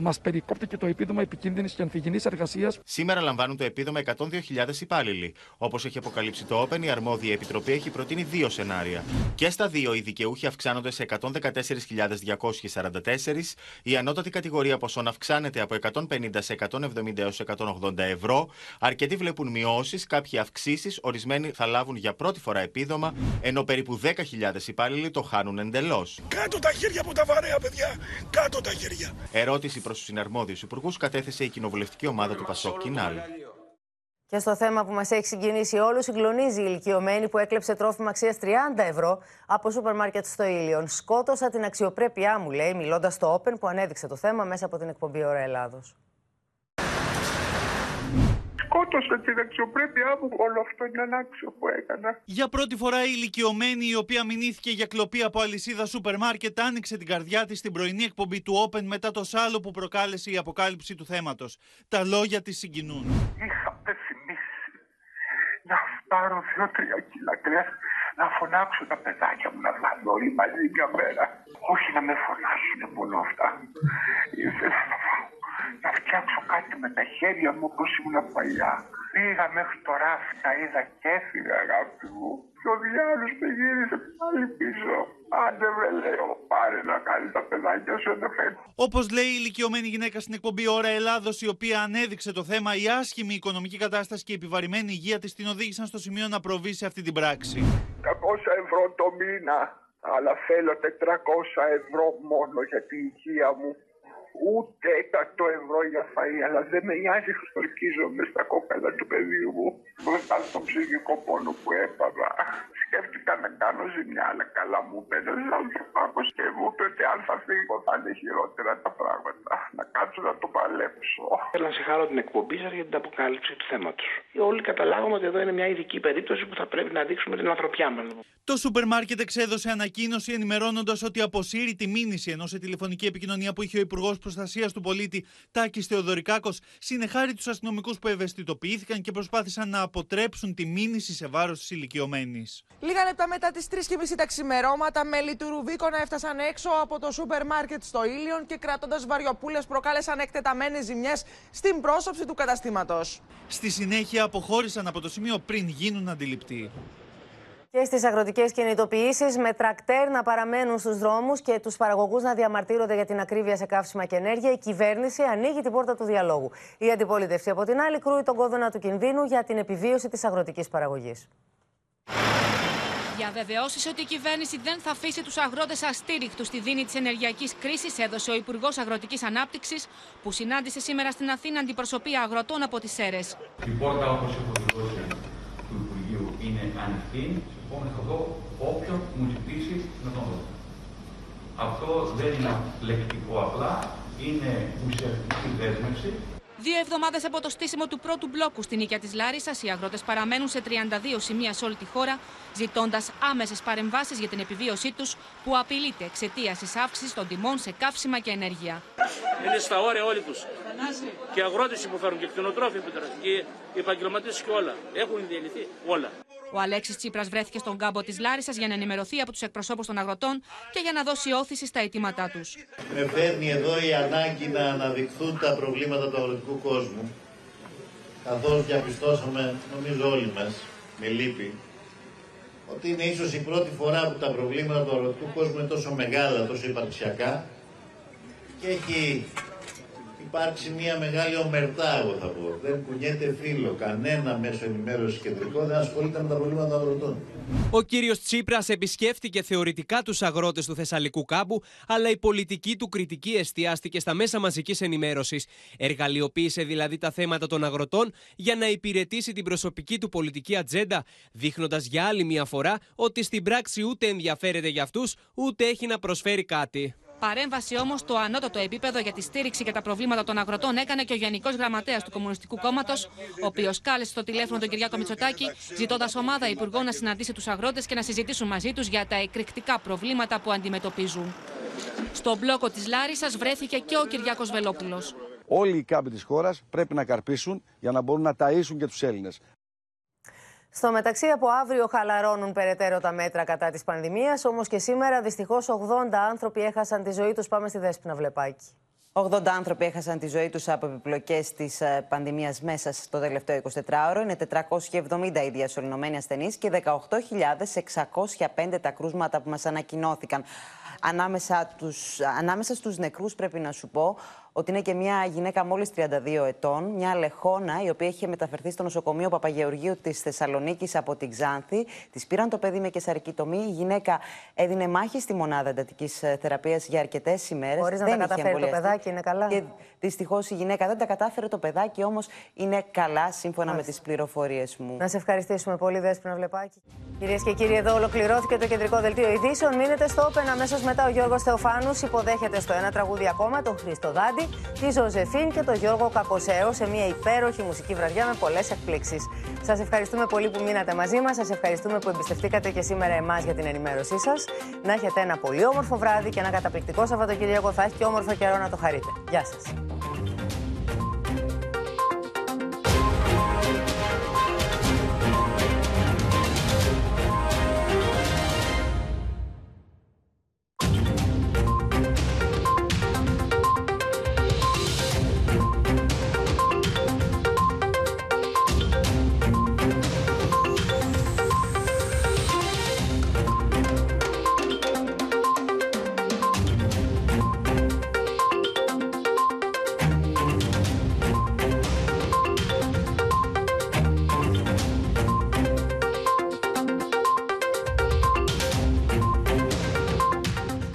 μας περικόπτει και το επίδομα επικίνδυνης και ανθυγινή εργασίας. Σήμερα λαμβάνουν το επίδομα 102.000 υπάλληλοι. Όπως έχει αποκαλύψει το Open, η αρμόδια επιτροπή έχει προτείνει δύο σενάρια. Και στα δύο οι δικαιούχοι αυξάνονται σε 114.244, η ανώτατη κατηγορία ποσών αυξάνεται από 150 σε 170 έως 180 ευρώ. Αρκετοί βλέπουν μειώσεις, κάποιοι αυξήσεις, ορισμένοι θα λάβουν για πρώτη φορά επίδομα, ενώ περίπου 10.000 υπάλληλοι το χάνουν εντελώς. Κάτω τα χέρια από τα βαρέα, παιδιά! Κάτω τα χέρια! Ερώτηση προς τους συναρμόδιους υπουργούς κατέθεσε η κοινοβουλευτική ομάδα του Πασόκ Κινάλ. Και στο θέμα που μας έχει συγκινήσει όλους, συγκλονίζει η ηλικιωμένη που έκλεψε τρόφιμα αξίας 30 ευρώ από σούπερ μάρκετ στο Ήλιον. Σκότωσα την αξιοπρέπειά μου, λέει, μιλώντας στο Open που ανέδειξε το θέμα μέσα από την εκπομπή Ωρα Ελλάδος σκότωσε την αξιοπρέπειά μου. Όλο αυτό είναι ανάξιο που έκανα. Για πρώτη φορά η ηλικιωμένη, η οποία μηνύθηκε για κλοπή από αλυσίδα σούπερ μάρκετ, άνοιξε την καρδιά της στην πρωινή εκπομπή του Open μετά το σάλο που προκάλεσε η αποκάλυψη του θέματος. Τα λόγια της συγκινούν. Είχα πεθυμίσει να πάρω δύο-τρία κιλά κρέας να φωνάξω τα παιδάκια μου να βγάλω όλοι μαζί μια μέρα. Όχι να με φωνάσουν μόνο αυτά. Ήθελα να φάω να φτιάξω κάτι με τα χέρια μου όπως ήμουν παλιά. Πήγα μέχρι το ράφι, τα είδα και έφυγα αγάπη μου. Και ο διάλογος με γύρισε πάλι πίσω. Άντε με λέω, πάρε να κάνεις τα παιδάκια σου φέρνει. Όπως λέει η ηλικιωμένη γυναίκα στην εκπομπή Ωρα Ελλάδος, η οποία ανέδειξε το θέμα, η άσχημη οικονομική κατάσταση και η επιβαρημένη υγεία της την οδήγησαν στο σημείο να προβεί σε αυτή την πράξη. 200 ευρώ το μήνα, αλλά θέλω 400 ευρώ μόνο για την υγεία μου ούτε 100 ευρώ για φαΐ, αλλά δεν με νοιάζει με στα κόπελα του παιδιού μου μπροστά στον ψυχικό πόνο που έπαθα. Σκέφτηκα να κάνω ζημιά, αλλά καλά μου πέντε άνθρωπος και μου είπε ότι αν θα φύγω θα είναι χειρότερα τα πράγματα. κάτσω να το παλέψω. Θέλω να συγχαρώ την εκπομπή σας για την αποκάλυψη του θέματος. Όλοι καταλάβαμε ότι εδώ είναι μια ειδική περίπτωση που θα πρέπει να δείξουμε την ανθρωπιά μας. Το σούπερ μάρκετ εξέδωσε ανακοίνωση ενημερώνοντας ότι αποσύρει τη μήνυση ενώ σε τηλεφωνική επικοινωνία που είχε ο Υπουργός Προστασίας του Πολίτη Τάκης Θεοδωρικάκος συνεχάρει τους αστυνομικούς που ευαισθητοποιήθηκαν και προσπάθησαν να αποτρέψουν τη μήνυση σε βάρος της ηλικιωμένης. Λίγα λεπτά μετά τις 3.30 τα ξημερώματα, μέλη του Ρουβίκονα έφτασαν έξω από το σούπερ μάρκετ στο Ήλιον και κρατώντας βαριοπούλες προκάλεσαν εκτεταμένες ζημιές στην πρόσωψη του καταστήματος. Στη συνέχεια αποχώρησαν από το σημείο πριν γίνουν αντιληπτοί. Και στις αγροτικές κινητοποιήσεις, με τρακτέρ να παραμένουν στους δρόμους και τους παραγωγούς να διαμαρτύρονται για την ακρίβεια σε καύσιμα και ενέργεια, η κυβέρνηση ανοίγει την πόρτα του διαλόγου. Η αντιπολίτευση, από την άλλη, κρούει τον κόδωνα του κινδύνου για την επιβίωση της αγροτικής παραγωγής. Διαβεβαιώσεις ότι η κυβέρνηση δεν θα αφήσει τους αγρότες αστήριχτου στη δίνη της ενεργειακής κρίσης έδωσε ο Υπουργός Αγροτικής Ανάπτυξης, που συνάντησε σήμερα στην Αθήνα αντιπροσωπεία αγροτών από τις ΣΕΡΕΣ. Η πόρτα, όπως έχω δηλώσει του Υπουργείου, είναι ανοιχτή. Συμφώνω θα δω όποιον μου ζητήσει να τον δω. Αυτό δεν είναι λεκτικό απλά, είναι ουσιαστική δέσμευση Δύο εβδομάδες από το στήσιμο του πρώτου μπλόκου στην οίκια της Λάρισας, οι αγρότες παραμένουν σε 32 σημεία σε όλη τη χώρα, ζητώντας άμεσες παρεμβάσεις για την επιβίωσή τους, που απειλείται εξαιτίας της αύξησης των τιμών σε καύσιμα και ενέργεια. Είναι στα όρια όλοι τους. Και οι αγρότες υποφέρουν και κτηνοτρόφοι και οι επαγγελματίες και όλα. Έχουν διαλυθεί όλα. Ο Αλέξης Τσίπρας βρέθηκε στον κάμπο της Λάρισας για να ενημερωθεί από τους εκπροσώπους των αγροτών και για να δώσει όθηση στα αιτήματά τους. Με φέρνει εδώ η ανάγκη να αναδειχθούν τα προβλήματα του αγροτικού κόσμου. Καθώς διαπιστώσαμε, νομίζω όλοι μας, με λύπη, ότι είναι ίσως η πρώτη φορά που τα προβλήματα του αγροτικού κόσμου είναι τόσο μεγάλα, τόσο υπαρξιακά και έχει υπάρξει μια μεγάλη ομερτά, εγώ θα πω. Δεν κουνιέται φίλο. Κανένα μέσο ενημέρωσης κεντρικό δεν ασχολείται με τα προβλήματα των αγροτών. Ο κύριος Τσίπρας επισκέφτηκε θεωρητικά τους αγρότες του Θεσσαλικού κάμπου, αλλά η πολιτική του κριτική εστιάστηκε στα μέσα μαζικής ενημέρωσης. Εργαλειοποίησε δηλαδή τα θέματα των αγροτών για να υπηρετήσει την προσωπική του πολιτική ατζέντα, δείχνοντας για άλλη μια φορά ότι στην πράξη ούτε ενδιαφέρεται για αυτούς, ούτε έχει να προσφέρει κάτι. Παρέμβαση όμως στο ανώτατο επίπεδο για τη στήριξη και τα προβλήματα των αγροτών έκανε και ο Γενικός Γραμματέας του Κομμουνιστικού Κόμματος, ο οποίος κάλεσε στο τηλέφωνο τον Κυριάκο Μητσοτάκη, ζητώντας ομάδα υπουργών να συναντήσει τους αγρότες και να συζητήσουν μαζί τους για τα εκρηκτικά προβλήματα που αντιμετωπίζουν. Στο μπλόκο της Λάρισας βρέθηκε και ο Κυριάκος Βελόπουλος. Όλοι οι κάμποι της χώρας πρέπει να καρπίσουν για να μπορούν να ταΐσουν και τους Έλληνες. Στο μεταξύ, από αύριο χαλαρώνουν περαιτέρω τα μέτρα κατά της πανδημίας. Όμως και σήμερα, δυστυχώς, 80 άνθρωποι έχασαν τη ζωή τους. Πάμε στη Δέσπινα Βλεπάκη. 80 άνθρωποι έχασαν τη ζωή τους από επιπλοκές της ε, πανδημίας μέσα στο τελευταίο 24ωρο. Είναι 470 οι διασωληνωμένοι ασθενείς και 18.605 τα κρούσματα που μας ανακοινώθηκαν. Ανάμεσα, τους, ανάμεσα στους νεκρούς πρέπει να σου πω ότι είναι και μια γυναίκα μόλις 32 ετών, μια λεχόνα, η οποία είχε μεταφερθεί στο νοσοκομείο Παπαγεωργίου της Θεσσαλονίκης από την Ξάνθη. Της πήραν το παιδί με κεσαρική τομή. Η γυναίκα έδινε μάχη στη μονάδα εντατικής ε, θεραπείας για αρκετές ημέρες. Χωρίς να τα καταφέρει το παιδάκι, είναι καλά. Και δυστυχώς η γυναίκα δεν τα κατάφερε. Το παιδάκι όμως είναι καλά, σύμφωνα με τις πληροφορίες μου. Να σε ευχαριστήσουμε πολύ, Δέσπινα Βλεπάκη. Κυρίες και κύριοι, εδώ ολοκληρώθηκε το κεντρικό δελτίο ειδήσεων. Μείνετε στο Open αμέσως μετά ο Γιώργος Θεοφάνους υποδέχεται στο ένα τραγούδι ακόμα τον Χρήστο Δάντη τη Ζωζεφίν και τον Γιώργο Κακοσέο σε μια υπέροχη μουσική βραδιά με πολλές εκπλήξεις. Σας ευχαριστούμε πολύ που μείνατε μαζί μας. Σας ευχαριστούμε που εμπιστευτήκατε και σήμερα εμάς για την ενημέρωσή σας. Να έχετε ένα πολύ όμορφο βράδυ και ένα καταπληκτικό Σαββατοκύριακο. Θα έχει και όμορφο καιρό να το χαρείτε. Γεια σας.